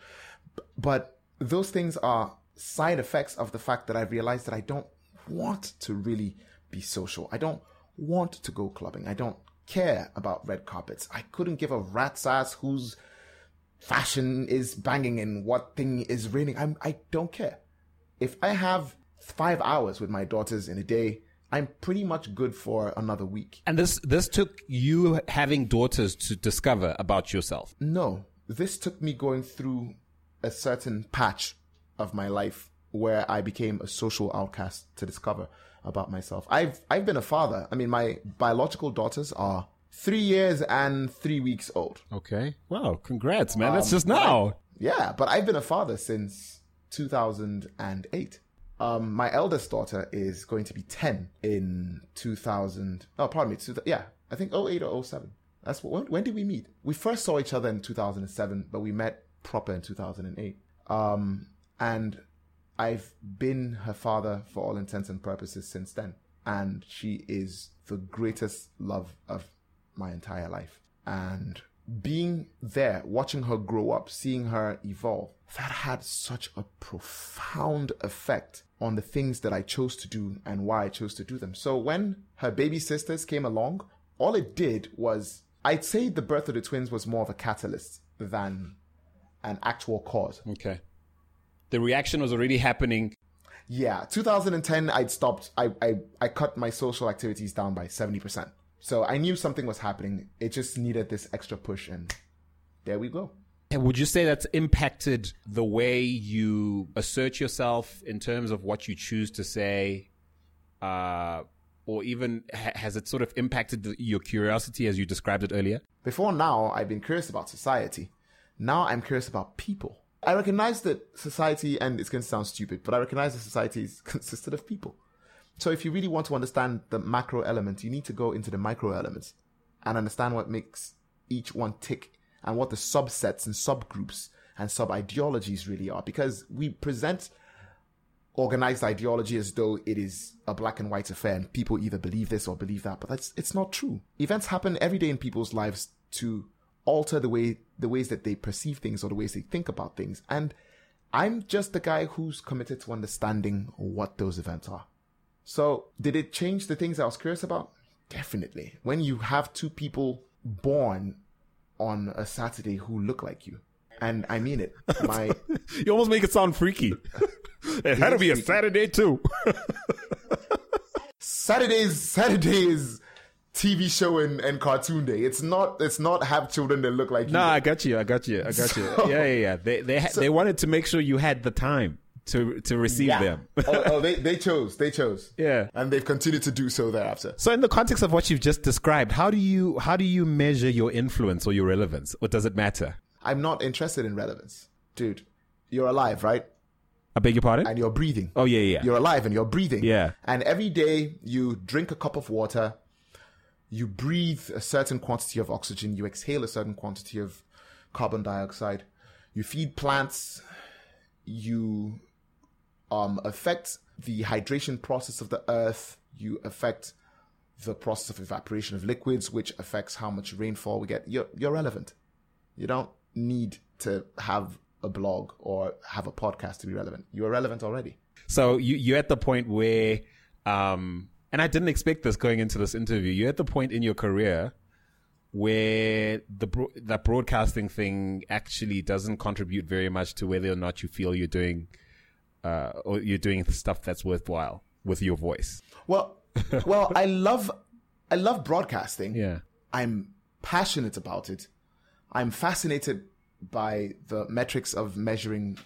But those things are side effects of the fact that I've realized that I don't want to really be social. I don't want to go clubbing. I don't care about red carpets. I couldn't give a rat's ass whose fashion is banging and what thing is raining. I'm, I don't care. If I have five hours with my daughters in a day, I'm pretty much good for another week. and this this took you having daughters to discover about yourself No, this took me going through a certain patch of my life where I became a social outcast to discover about myself. I've I've been a father. I mean, my biological daughters are three years and three weeks old. okay wow congrats man that's um, just now Yeah, but I've been a father since 2008. Um, my eldest daughter is going to be 10 in 2000. Oh, pardon me. Two, yeah, I think 08 or 07. That's what, when, when did we meet? We first saw each other in 2007, but we met proper in 2008. Um, and I've been her father for all intents and purposes since then. And she is the greatest love of my entire life. And being there, watching her grow up, seeing her evolve, that had such a profound effect on the things that I chose to do and why I chose to do them. So when her baby sisters came along, all it did was, I'd say the birth of the twins was more of a catalyst than an actual cause. okay the reaction was already happening Yeah, 2010, I'd stopped. I, I, I cut my social activities down by 70%. So I knew something was happening. It just needed this extra push, and there we go. And would you say that's impacted the way you assert yourself in terms of what you choose to say? Uh, or even ha- has it sort of impacted the, your curiosity as you described it earlier? Before now, I've been curious about society. Now I'm curious about people. I recognize that society, and it's going to sound stupid, but I recognize that society is consisted of people. So if you really want to understand the macro element, you need to go into the micro elements and understand what makes each one tick and what the subsets and subgroups and sub ideologies really are. Because we present organized ideology as though it is a black and white affair and people either believe this or believe that, but that's it's not true. Events happen every day in people's lives to alter the way the ways that they perceive things or the ways they think about things. And I'm just the guy who's committed to understanding what those events are. So, did it change the things I was curious about? Definitely. When you have two people born on a Saturday who look like you, and I mean it, my You almost make it sound freaky. it had to be a Saturday too. Saturdays, Saturdays TV show and, and cartoon day. It's not it's not have children that look like you. no, you. I got you. I got you. I got you. Yeah, yeah, yeah. They they ha- they wanted to make sure you had the time to to receive Yeah. them. oh, oh, they they chose. They chose. Yeah. And they've continued to do so thereafter. So, in the context of what you've just described, how do you how do you measure your influence or your relevance, or does it matter? I'm not interested in relevance. Dude, you're alive, right? I beg your pardon. And you're breathing. oh yeah, yeah. You're alive and you're breathing. Yeah. And every day you drink a cup of water, you breathe a certain quantity of oxygen, you exhale a certain quantity of carbon dioxide, you feed plants, you um, affect the hydration process of the earth, you affect the process of evaporation of liquids, which affects how much rainfall we get. You're, you're relevant. You don't need to have a blog or have a podcast to be relevant. You are relevant already. So you you're at the point where, um, and I didn't expect this going into this interview. You're at the point in your career where the that broadcasting thing actually doesn't contribute very much to whether or not you feel you're doing, uh, or you're doing the stuff that's worthwhile with your voice. Well, well, I love, I love broadcasting. Yeah. I'm passionate about it. I'm fascinated by the metrics of measuring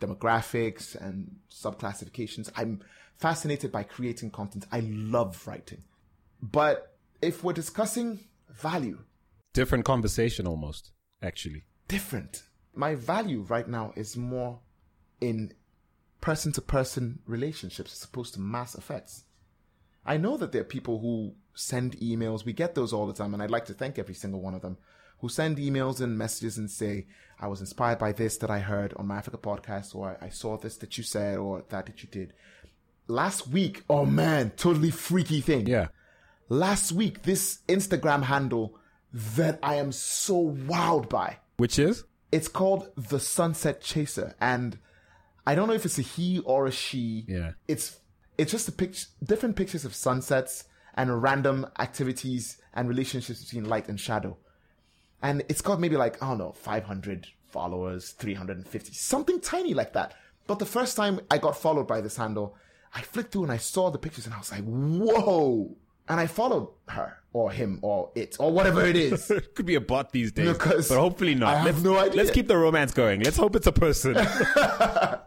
demographics and subclassifications. I'm fascinated by creating content. I love writing. But if we're discussing value, Different conversation almost, actually. different. My value right now is more in person to person relationships as opposed to mass effects. I know that there are people who send emails. We get those all the time, and I'd like to thank every single one of them who send emails and messages and say, I was inspired by this that I heard on my Africa podcast, or I saw this that you said, or that that you did. Last week, oh man, totally freaky thing Yeah. last week this Instagram handle that I am so wowed by. Which is? It's called the Sunset Chaser, and I don't know if it's a he or a she. Yeah. It's it's just a picture, different pictures of sunsets and random activities and relationships between light and shadow, and it's got maybe like I don't know, five hundred followers, three hundred and fifty, something tiny like that. But the first time I got followed by this handle, I flicked through and I saw the pictures and I was like, whoa. And I followed her or him or it or whatever it is. It could be a bot these days, Because but hopefully not. I have let's, no idea. Let's keep the romance going. Let's hope it's a person.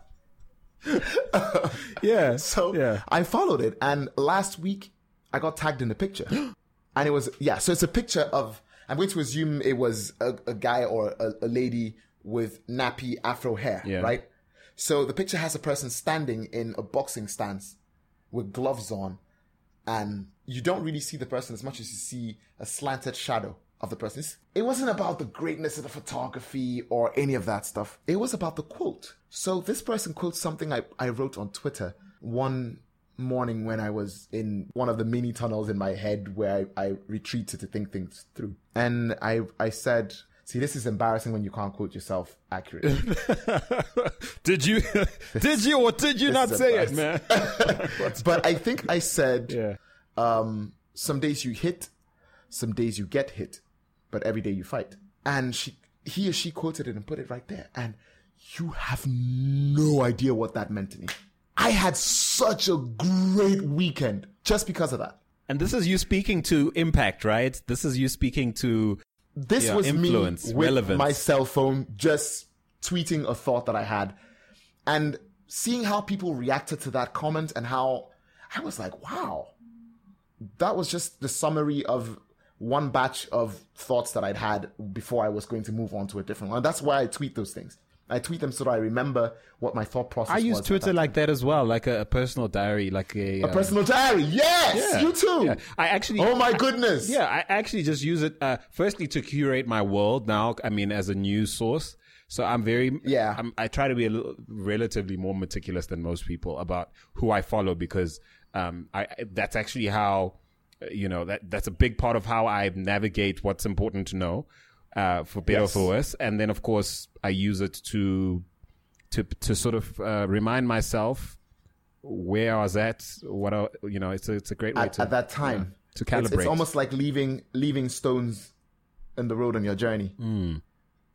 yeah. So yeah. I followed it, and last week I got tagged in the picture, and it was yeah. So it's a picture of. I'm going to assume it was a, a guy or a, a lady with nappy afro hair, Yeah. right? So the picture has a person standing in a boxing stance with gloves on, and you don't really see the person as much as you see a slanted shadow of the person. It wasn't about the greatness of the photography or any of that stuff. It was about the quote. So this person quotes something I, I wrote on Twitter one morning when I was in one of the mini tunnels in my head where I, I retreated to think things through. And I, I said, see, this is embarrassing when you can't quote yourself accurately. did you? did you or did you not say it, man? but I think I said, yeah. um, some days you hit, some days you get hit, but every day you fight. And she, he or she quoted it and put it right there. And you have no idea what that meant to me. I had such a great weekend just because of that. And this is you speaking to impact, right? This is you speaking to This Yeah, was influence, me with relevance. my cell phone just tweeting a thought that I had and seeing how people reacted to that comment and how I was like, wow, that was just the summary of one batch of thoughts that I'd had before I was going to move on to a different one. That's why I tweet those things. I tweet them so that I remember what my thought process I use Twitter that like that as well, like a, a personal diary, like a, A uh, personal diary. Yes, yeah, you too. yeah. I actually Oh my goodness. Yeah, I actually just use it uh, firstly to curate my world. Now, I mean, as a news source, so I'm very Yeah. I'm, I try to be a little, relatively more meticulous than most people about who I follow because um, I that's actually how uh, you know that that's a big part of how I navigate what's important to know, uh, for better Yes. or for worse. And then of course I use it to to to sort of uh, remind myself where I was at. What I, you know, it's a it's a great way at, to at that time. to It's- It's, almost like leaving leaving stones in the road on your journey,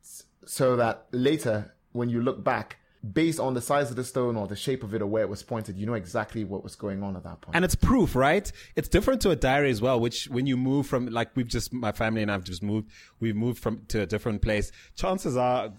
S- so that later when you look back, based on the size of the stone or the shape of it or where it was pointed, you know exactly what was going on at that point. and it's proof, right? It's different to a diary as well, which when you move from, like we've just, my family and I've just moved, we've moved from to a different place. Chances are,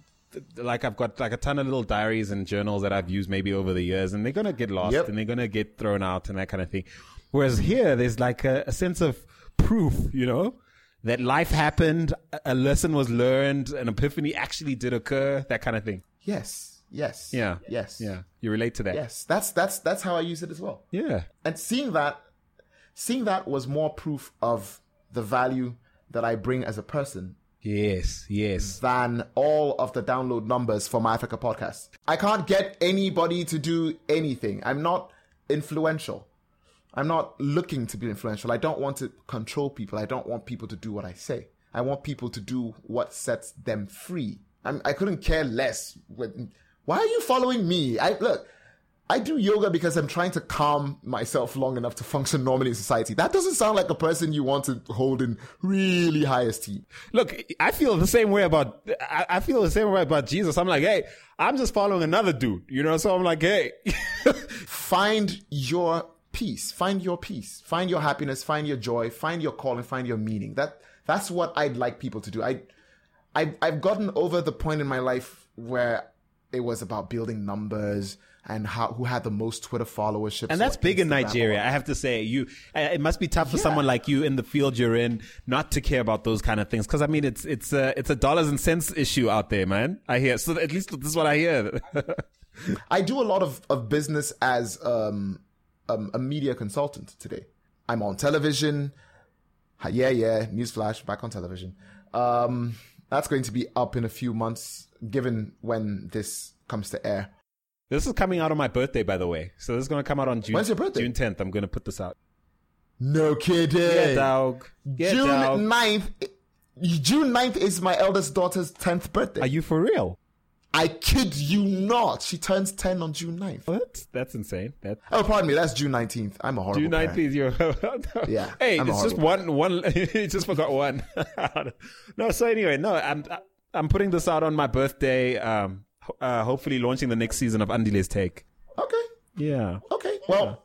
like I've got like a ton of little diaries and journals that I've used maybe over the years and they're going to get lost Yep. and they're going to get thrown out and that kind of thing. Whereas here, there's like a, a sense of proof, you know? That life happened, a- a lesson was learned, an epiphany actually did occur, that kind of thing. yes, yes, Yeah. yes, Yeah. You relate to that. yes. That's that's that's how I use it as well. Yeah. and seeing that seeing that was more proof of the value that I bring as a person Yes. Yes. than all of the download numbers for my Africa podcast. I can't get anybody to do anything. I'm not influential. I'm not looking to be influential. I don't want to control people. I don't want people to do what I say. I want people to do what sets them free. I'm, I couldn't care less. With, why are you following me? I look. I do yoga because I'm trying to calm myself long enough to function normally in society. That doesn't sound like a person you want to hold in really high esteem. Look, I feel the same way about. I, feel the same way about Jesus. I'm like, hey, I'm just following another dude, you know. So I'm like, hey, find your peace find your peace find your happiness find your joy find your calling find your meaning that that's what i'd like people to do i I, I've gotten over the point in my life where it was about building numbers and how who had the most Twitter followership. and that's big in Nigeria. I have to say, you. uh, It must be tough for Yeah. someone like you in the field you're in not to care about those kind of things. Because I mean, it's it's a it's a dollars and cents issue out there, man. I hear. So at least this is what I hear. I do a lot of, of business as um, um, a media consultant today. I'm on television. Yeah, yeah, newsflash, back on television. Um, that's going to be up in a few months, given when this comes to air. this is coming out on my birthday, by the way. So this is going to come out on June. When's your birthday? June 10th. I'm going to put this out. No kidding. Yeah, dog. Yeah, June dog. 9th. June 9th is my eldest daughter's 10th birthday. Are you for real? I kid you not. She turns 10 on June 9th. What? That's insane. That Oh, pardon me. That's June 19th. I'm a horrible June parent. 19th. You're Yeah, Hey, I'm it's just horrible one. One. you just forgot one. no. So anyway, no. I'm I'm putting this out on my birthday. Um. Uh, hopefully launching the next season of Andile's Take. Okay. Yeah. Okay. Well,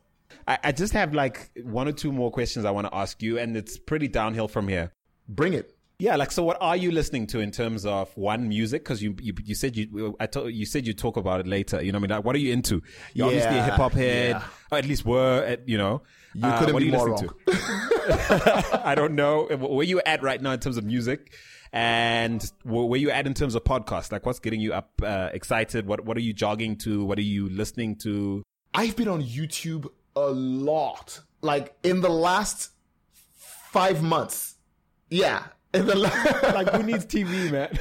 I, I just have like one or two more questions I want to ask you, and it's pretty downhill from here. bring it. Yeah, like so. What are you listening to in terms of one music? Because you, you you said you I told you said you talk about it later. You know, what I mean, like, what are you into? You're obviously a hip hop head, yeah. or at least were. At, you know, You Uh, couldn't be more wrong. to? I don't know where you at right now in terms of music, and where you at in terms of podcasts. Like, what's getting you up uh, excited? What what are you jogging to? What are you listening to? I've been on YouTube a lot. Like in the last five months. Yeah. In the, la- Like, who needs TV, man?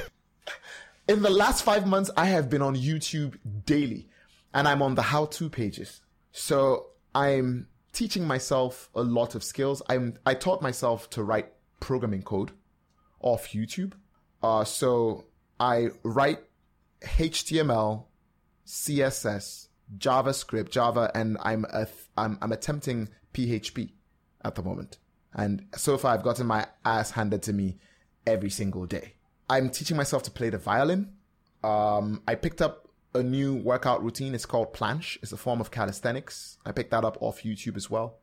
in the last five months, I have been on YouTube daily and I'm on the how to pages. So I'm teaching myself a lot of skills. I'm, I taught myself to write programming code off YouTube. Uh, so I write HTML, CSS, JavaScript, Java, and I'm, a, I'm, I'm attempting PHP at the moment. And so far, I've gotten my ass handed to me every single day. I'm teaching myself to play the violin. Um, I picked up a new workout routine. It's called planche. It's a form of calisthenics. I picked that up off YouTube as well.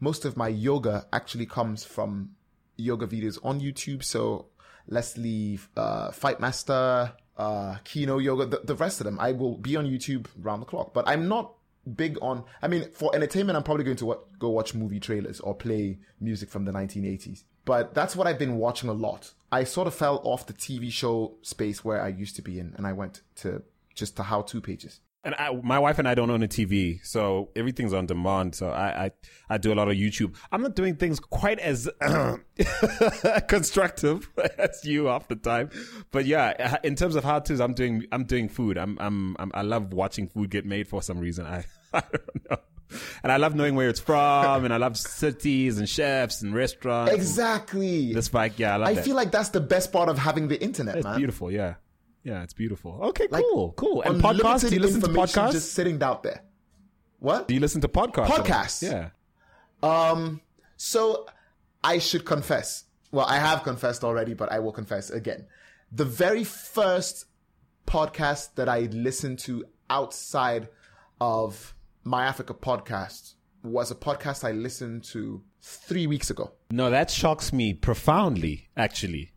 Most of my yoga actually comes from yoga videos on YouTube. So let's leave uh, Fightmaster, uh, Kino Yoga, the, the rest of them. I will be on YouTube round the clock. But I'm not big on. I mean, for entertainment, I'm probably going to wa- go watch movie trailers or play music from the 1980s. But that's what I've been watching a lot. I sort of fell off the TV show space where I used to be in, and I went to just to how-to pages. And I, my wife and I don't own a TV, so everything's on demand. So I, I, I do a lot of YouTube. I'm not doing things quite as constructive as you half the time, but yeah, uh, in terms of how tos, I'm doing, I'm doing food. I'm, I'm, I'm, I love watching food get made for some reason. I, I don't know. And I love knowing where it's from, and I love cities and chefs and restaurants. Exactly. This bike, yeah, I I feel like that's the best part of having the internet, it's man. beautiful, yeah, yeah, it's beautiful. Okay, Like, cool, cool. And podcasts? Do you listen to podcasts? Just sitting out there. What? Do you listen to podcasts? Podcasts? Yeah. Um, so I should confess. Well, I have confessed already, but I will confess again. The very first podcast that I listened to outside of My Africa podcast was a podcast I listened to three weeks ago. No, that shocks me profoundly, actually,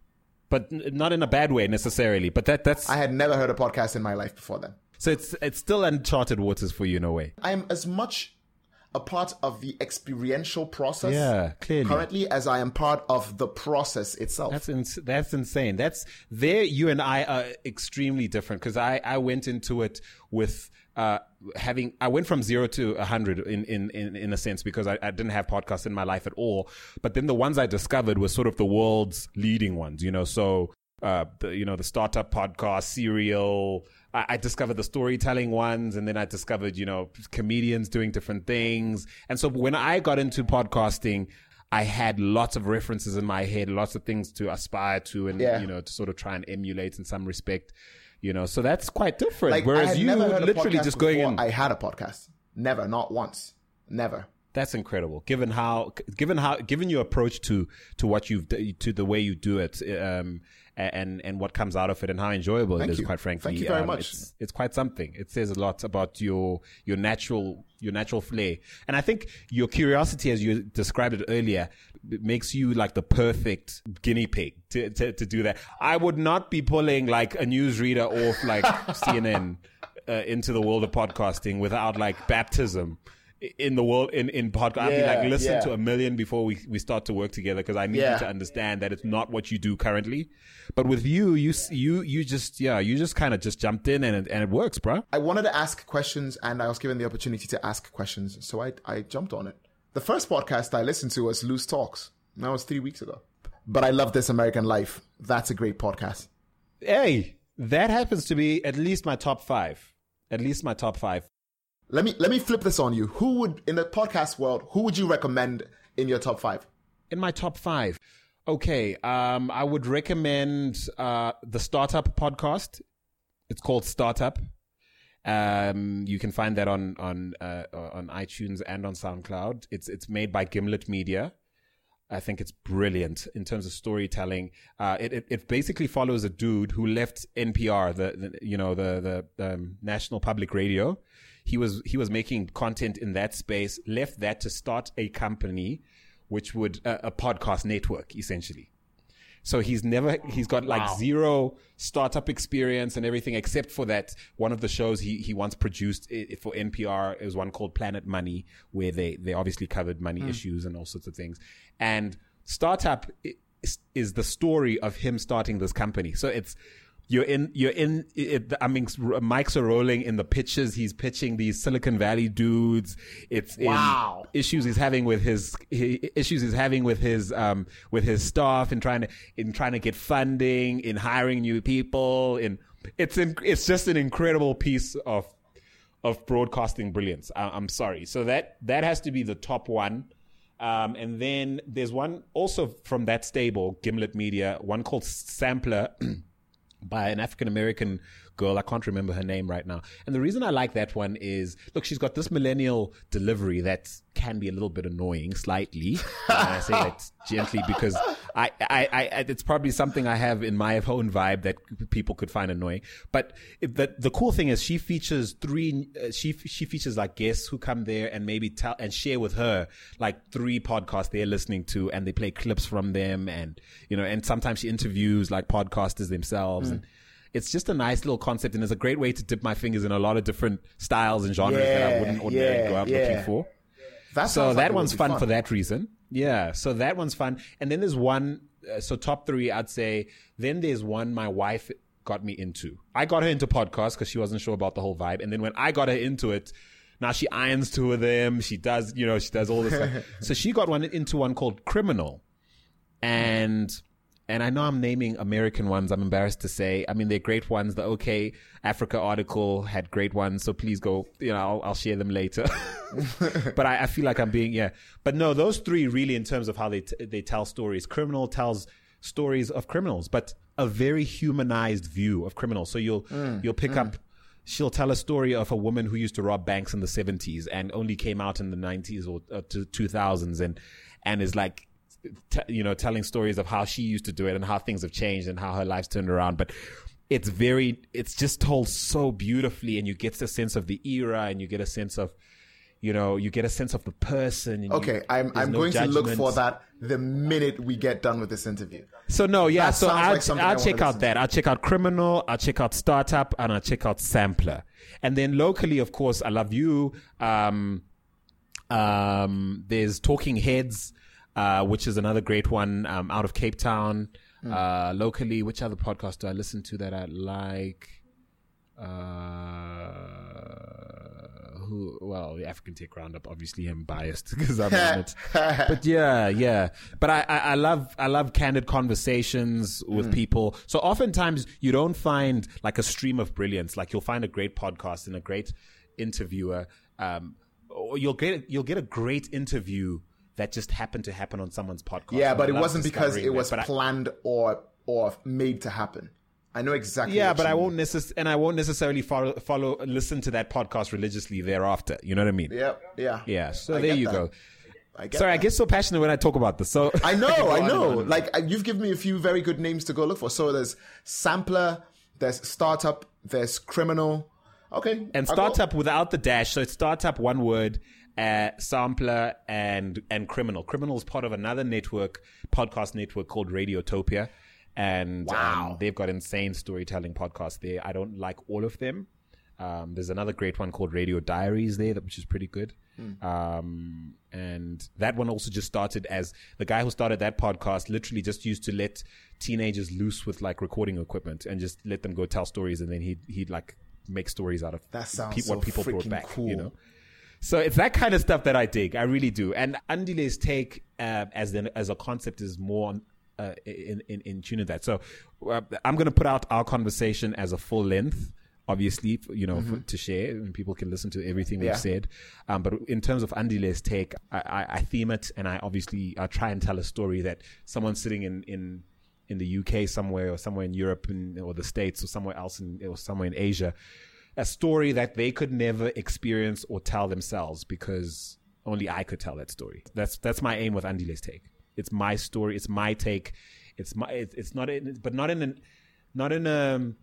but not in a bad way necessarily. But that that's I had never heard a podcast in my life before then. so it's it's still uncharted waters for you in a way. I am as much a part of the experiential process Yeah, clearly. currently as I am part of the process itself. That's ins- that's insane. That's there. You and I are extremely different because I I went into it with. Uh, having I went from zero to a hundred in, in, in, in a sense because I, I didn't have podcasts in my life at all. But then the ones I discovered were sort of the world's leading ones, you know. So uh, the you know the startup podcast, serial. I, I discovered the storytelling ones, and then I discovered you know comedians doing different things. And so when I got into podcasting, I had lots of references in my head, lots of things to aspire to, and Yeah. you know to sort of try and emulate in some respect. You know, so that's quite different. Like Whereas you never heard a literally just going in. I had a podcast. Never, not once. Never. That's incredible. Given how, given how, given your approach to to what you've to the way you do it, um, and and what comes out of it, and how enjoyable Thank it is. you. Quite frankly, Thank you very um, much. It's, it's quite something. It says a lot about your your natural your natural flair, and I think your curiosity, as you described it earlier, makes you like the perfect guinea pig to, to to do that. I would not be pulling like a newsreader off like CNN uh, into the world of podcasting without like baptism in the world in in podcast. I'd be Yeah, like, listen yeah. to a million before we we start to work together because I need Yeah. you to understand that it's not what you do currently. But with you, you you you just yeah, you just kind of just jumped in and it, and it works, bro. I wanted to ask questions and I was given the opportunity to ask questions. So I, I jumped on it. The first podcast I listened to was Loose Talks. That was three weeks ago. But I love This American Life. That's a great podcast. Hey, that happens to be at least my top five. At least my top five. Let me let me flip this on you. Who would in the podcast world, who would you recommend in your top five? in my top five. Okay, um, I would recommend uh, the Startup podcast. It's called Startup. Um, you can find that on on uh, on iTunes and on SoundCloud. It's it's made by Gimlet Media. I think it's brilliant in terms of storytelling. Uh, it, it it basically follows a dude who left NPR, the, the you know the the um, National Public Radio. He was he was making content in that space, left that to start a company, which would uh, a podcast network essentially. So he's never he's got like zero startup experience and everything except for that one of the shows he he once produced i- for NPR it was one called Planet Money where they they obviously covered money issues and all sorts of things. And startup is, is the story of him starting this company. So it's you're in you're in it, I mean mics are rolling in the pitches. He's pitching these Silicon Valley dudes. It's Wow. issues he's having with his he, issues he's having with his um with his staff in trying to in trying to get funding in hiring new people in it's in, it's just an incredible piece of of broadcasting brilliance. I, i'm sorry. So that that has to be the top one. Um, and then there's one also from that stable gimlet media one called sampler by an African American girl. I can't remember her name right now. And the reason I like that one is, look, she's got this millennial delivery that can be a little bit annoying, slightly. and I say that gently because I, I, I, it's probably something I have in my own vibe that people could find annoying. But it, the the cool thing is she features three. Uh, she she features like guests who come there and maybe tell and share with her like three podcasts they're listening to, and they play clips from them, and you know, and sometimes she interviews like podcasters themselves, and it's just a nice little concept, and it's a great way to dip my fingers in a lot of different styles and genres that I wouldn't ordinarily yeah, go out yeah. looking for. That So sounds like that one's be fun, for that reason. Yeah. So that one's fun. And then there's one. Uh, so top three, I'd say. Then there's one my wife got me into. I got her into podcasts because she wasn't sure about the whole vibe. And then when I got her into it, now she irons two of them. She does, you know, she does all this stuff. So she got one into one called Criminal, and and I know I'm naming American ones. I'm embarrassed to say. I mean, they're great ones. The OK Africa article had great ones. So please go. You know, I'll, I'll share them later. but I, I feel like I'm being yeah. But no, those three really, in terms of how they t- they tell stories. Criminal tells stories of criminals, but a very humanized view of criminals. So you'll you'll pick up. She'll tell a story of a woman who used to rob banks in the 70s and only came out in the 90s or uh, to 2000s and and is like t- you know telling stories of how she used to do it and how things have changed and how her life's turned around but it's very it's just told so beautifully and you get a sense of the era and you get a sense of you know you get a sense of the person and you- Okay, I'm I'm no going to look for that the minute we get done with this interview. So no, yeah. That so I'll, like something I I'll check out that. I'll check out Criminal. I'll check out Startup, and I'll check out Sampler. And then locally, of course, I love you. Um, um, there's Talking Heads, uh, which is another great one um, out of Cape Town. Hmm. Uh, locally, which other podcast do I listen to that I like? Uh, who? Well, the African Tech Roundup. Obviously, I'm biased because I'm on it. But yeah, yeah. But I, I, I love, I love candid conversations with people. So oftentimes you don't find like a stream of brilliance. Like you'll find a great podcast and a great interviewer. Um, or you'll get, you'll get a great interview that just happened to happen on someone's podcast. Yeah, but it wasn't because it that. was I- planned or or made to happen. I know exactly. yeah, what but I mean. won't necess- and I won't necessarily follow, follow, listen to that podcast religiously thereafter. You know what I mean? Yep. Yeah. Yeah. So I there you that. go. I Sorry, I get so passionate when I talk about this. So I know, go I know. Like uh, you've given me a few very good names to go look for. So there's sampler, there's startup, there's criminal. Okay, and startup without the dash. So it's startup one word, uh, sampler and and criminal. Criminal is part of another network, podcast network called Radiotopia, and um, they've got insane storytelling podcasts there. I don't like all of them. Um, there's another great one called Radio Diaries there, that, which is pretty good. Um, and that one also just started as the guy who started that podcast literally just used to let teenagers loose with like recording equipment and just let them go tell stories, and then he'd he'd like make stories out of That sounds pe- so what people brought back. cool. You know. So it's that kind of stuff that I dig. I really do. And Andile's take uh, as as a concept is more uh, in, in in tune with that. So uh, I'm going to put out our conversation as a full length. Obviously, you know, for, to share, and people can listen to everything Mm-hmm. Yeah. we've said. Um, but in terms of Andile's take, I, I, I theme it, and I obviously I try and tell a story that someone sitting in in in the UK somewhere, or somewhere in Europe, in, or the States, or somewhere else, in, or somewhere in Asia, a story that they could never experience or tell themselves because only I could tell that story. That's that's my aim with Andile's take. It's my story. It's my take. It's my. It's, it's not in, but not in an, not in a um,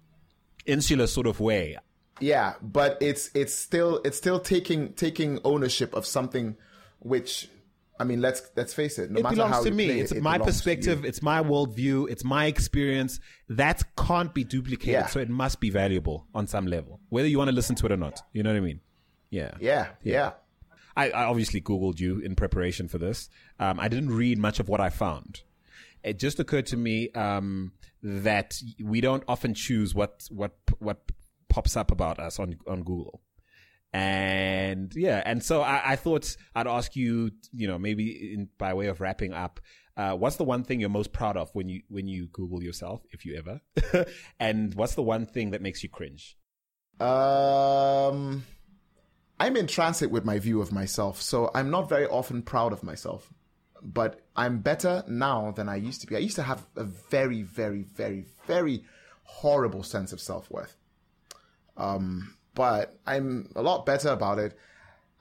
insular sort of way. Yeah, but it's it's still it's still taking taking ownership of something which I mean let's let's face it. No it belongs to me. play It's it, my belongs to you. perspective. It's my worldview. It's my experience. That can't be duplicated. Yeah. So it must be valuable on some level, whether you want to listen to it or not. You know what I mean? Yeah. Yeah, yeah. I, I obviously Googled you in preparation for this. Um, I didn't read much of what I found. It just occurred to me um, that we don't often choose what what what pops up about us on on Google. And yeah, and so I, I thought I'd ask you, you know, maybe in, by way of wrapping up, uh, what's the one thing you're most proud of when you when you Google yourself, if you ever, and what's the one thing that makes you cringe? Um, I'm in transit with my view of myself, so I'm not very often proud of myself. But I'm better now than I used to be. I used to have a very, very, very, very horrible sense of self worth. Um, but I'm a lot better about it.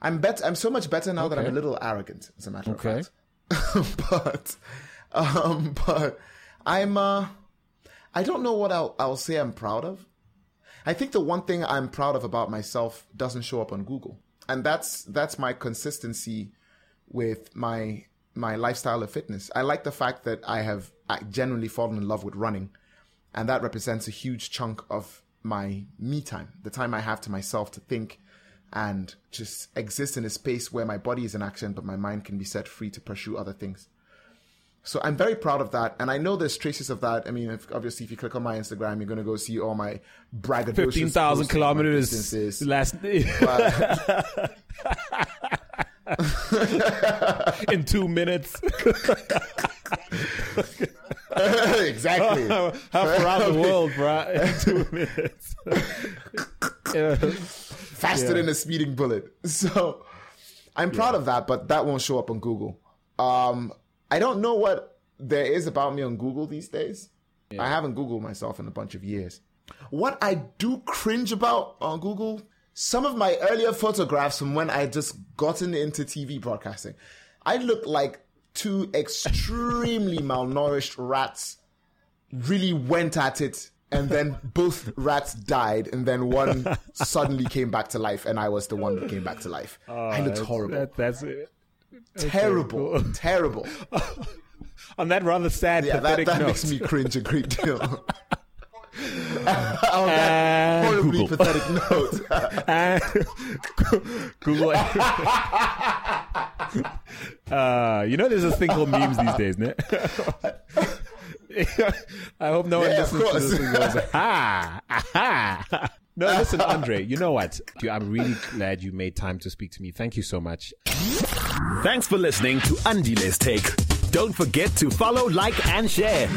I'm bet. I'm so much better now that I'm a little arrogant, as a matter Okay. of fact. but Um, but I'm, uh, I don't know what I'll, I'll say I'm proud of. I think the one thing I'm proud of about myself doesn't show up on Google. And that's, that's my consistency with my, my lifestyle of fitness. I like the fact that I have genuinely fallen in love with running. And that represents a huge chunk of my me time, the time I have to myself to think and just exist in a space where my body is in action, but my mind can be set free to pursue other things. So I'm very proud of that, and I know there's traces of that. I mean, if, obviously, if you click on my Instagram, you're gonna go see all my braggadocious Fifteen thousand posts of my kilometers distances. last in two minutes. exactly. Half around the world, bro. In two minutes. Yeah. faster Yeah. than a speeding bullet. So I'm proud of that, but that won't show up on Google. Um, I don't know what there is about me on Google these days. I haven't Googled myself in a bunch of years. What I do cringe about on Google, some of my earlier photographs from when I just gotten into TV broadcasting, I look like two extremely malnourished rats really went at it and then both rats died and then one suddenly came back to life and I was the one that came back to life. I oh, looked That's- horrible. that- that's it. terrible. cool. Terrible. On that rather sad, Yeah, that, pathetic that note. makes me cringe a great deal. On that And horribly Google. pathetic note. And Google. uh, you know, there's a thing called memes these days, ne? I hope no one Yeah, listens to this course. and goes, "Ha, aha." No, listen, Andre. You know what? Dude, I'm really glad you made time to speak to me. Thank you so much. Thanks for listening to Andile's Take. Don't forget to follow, like, and share.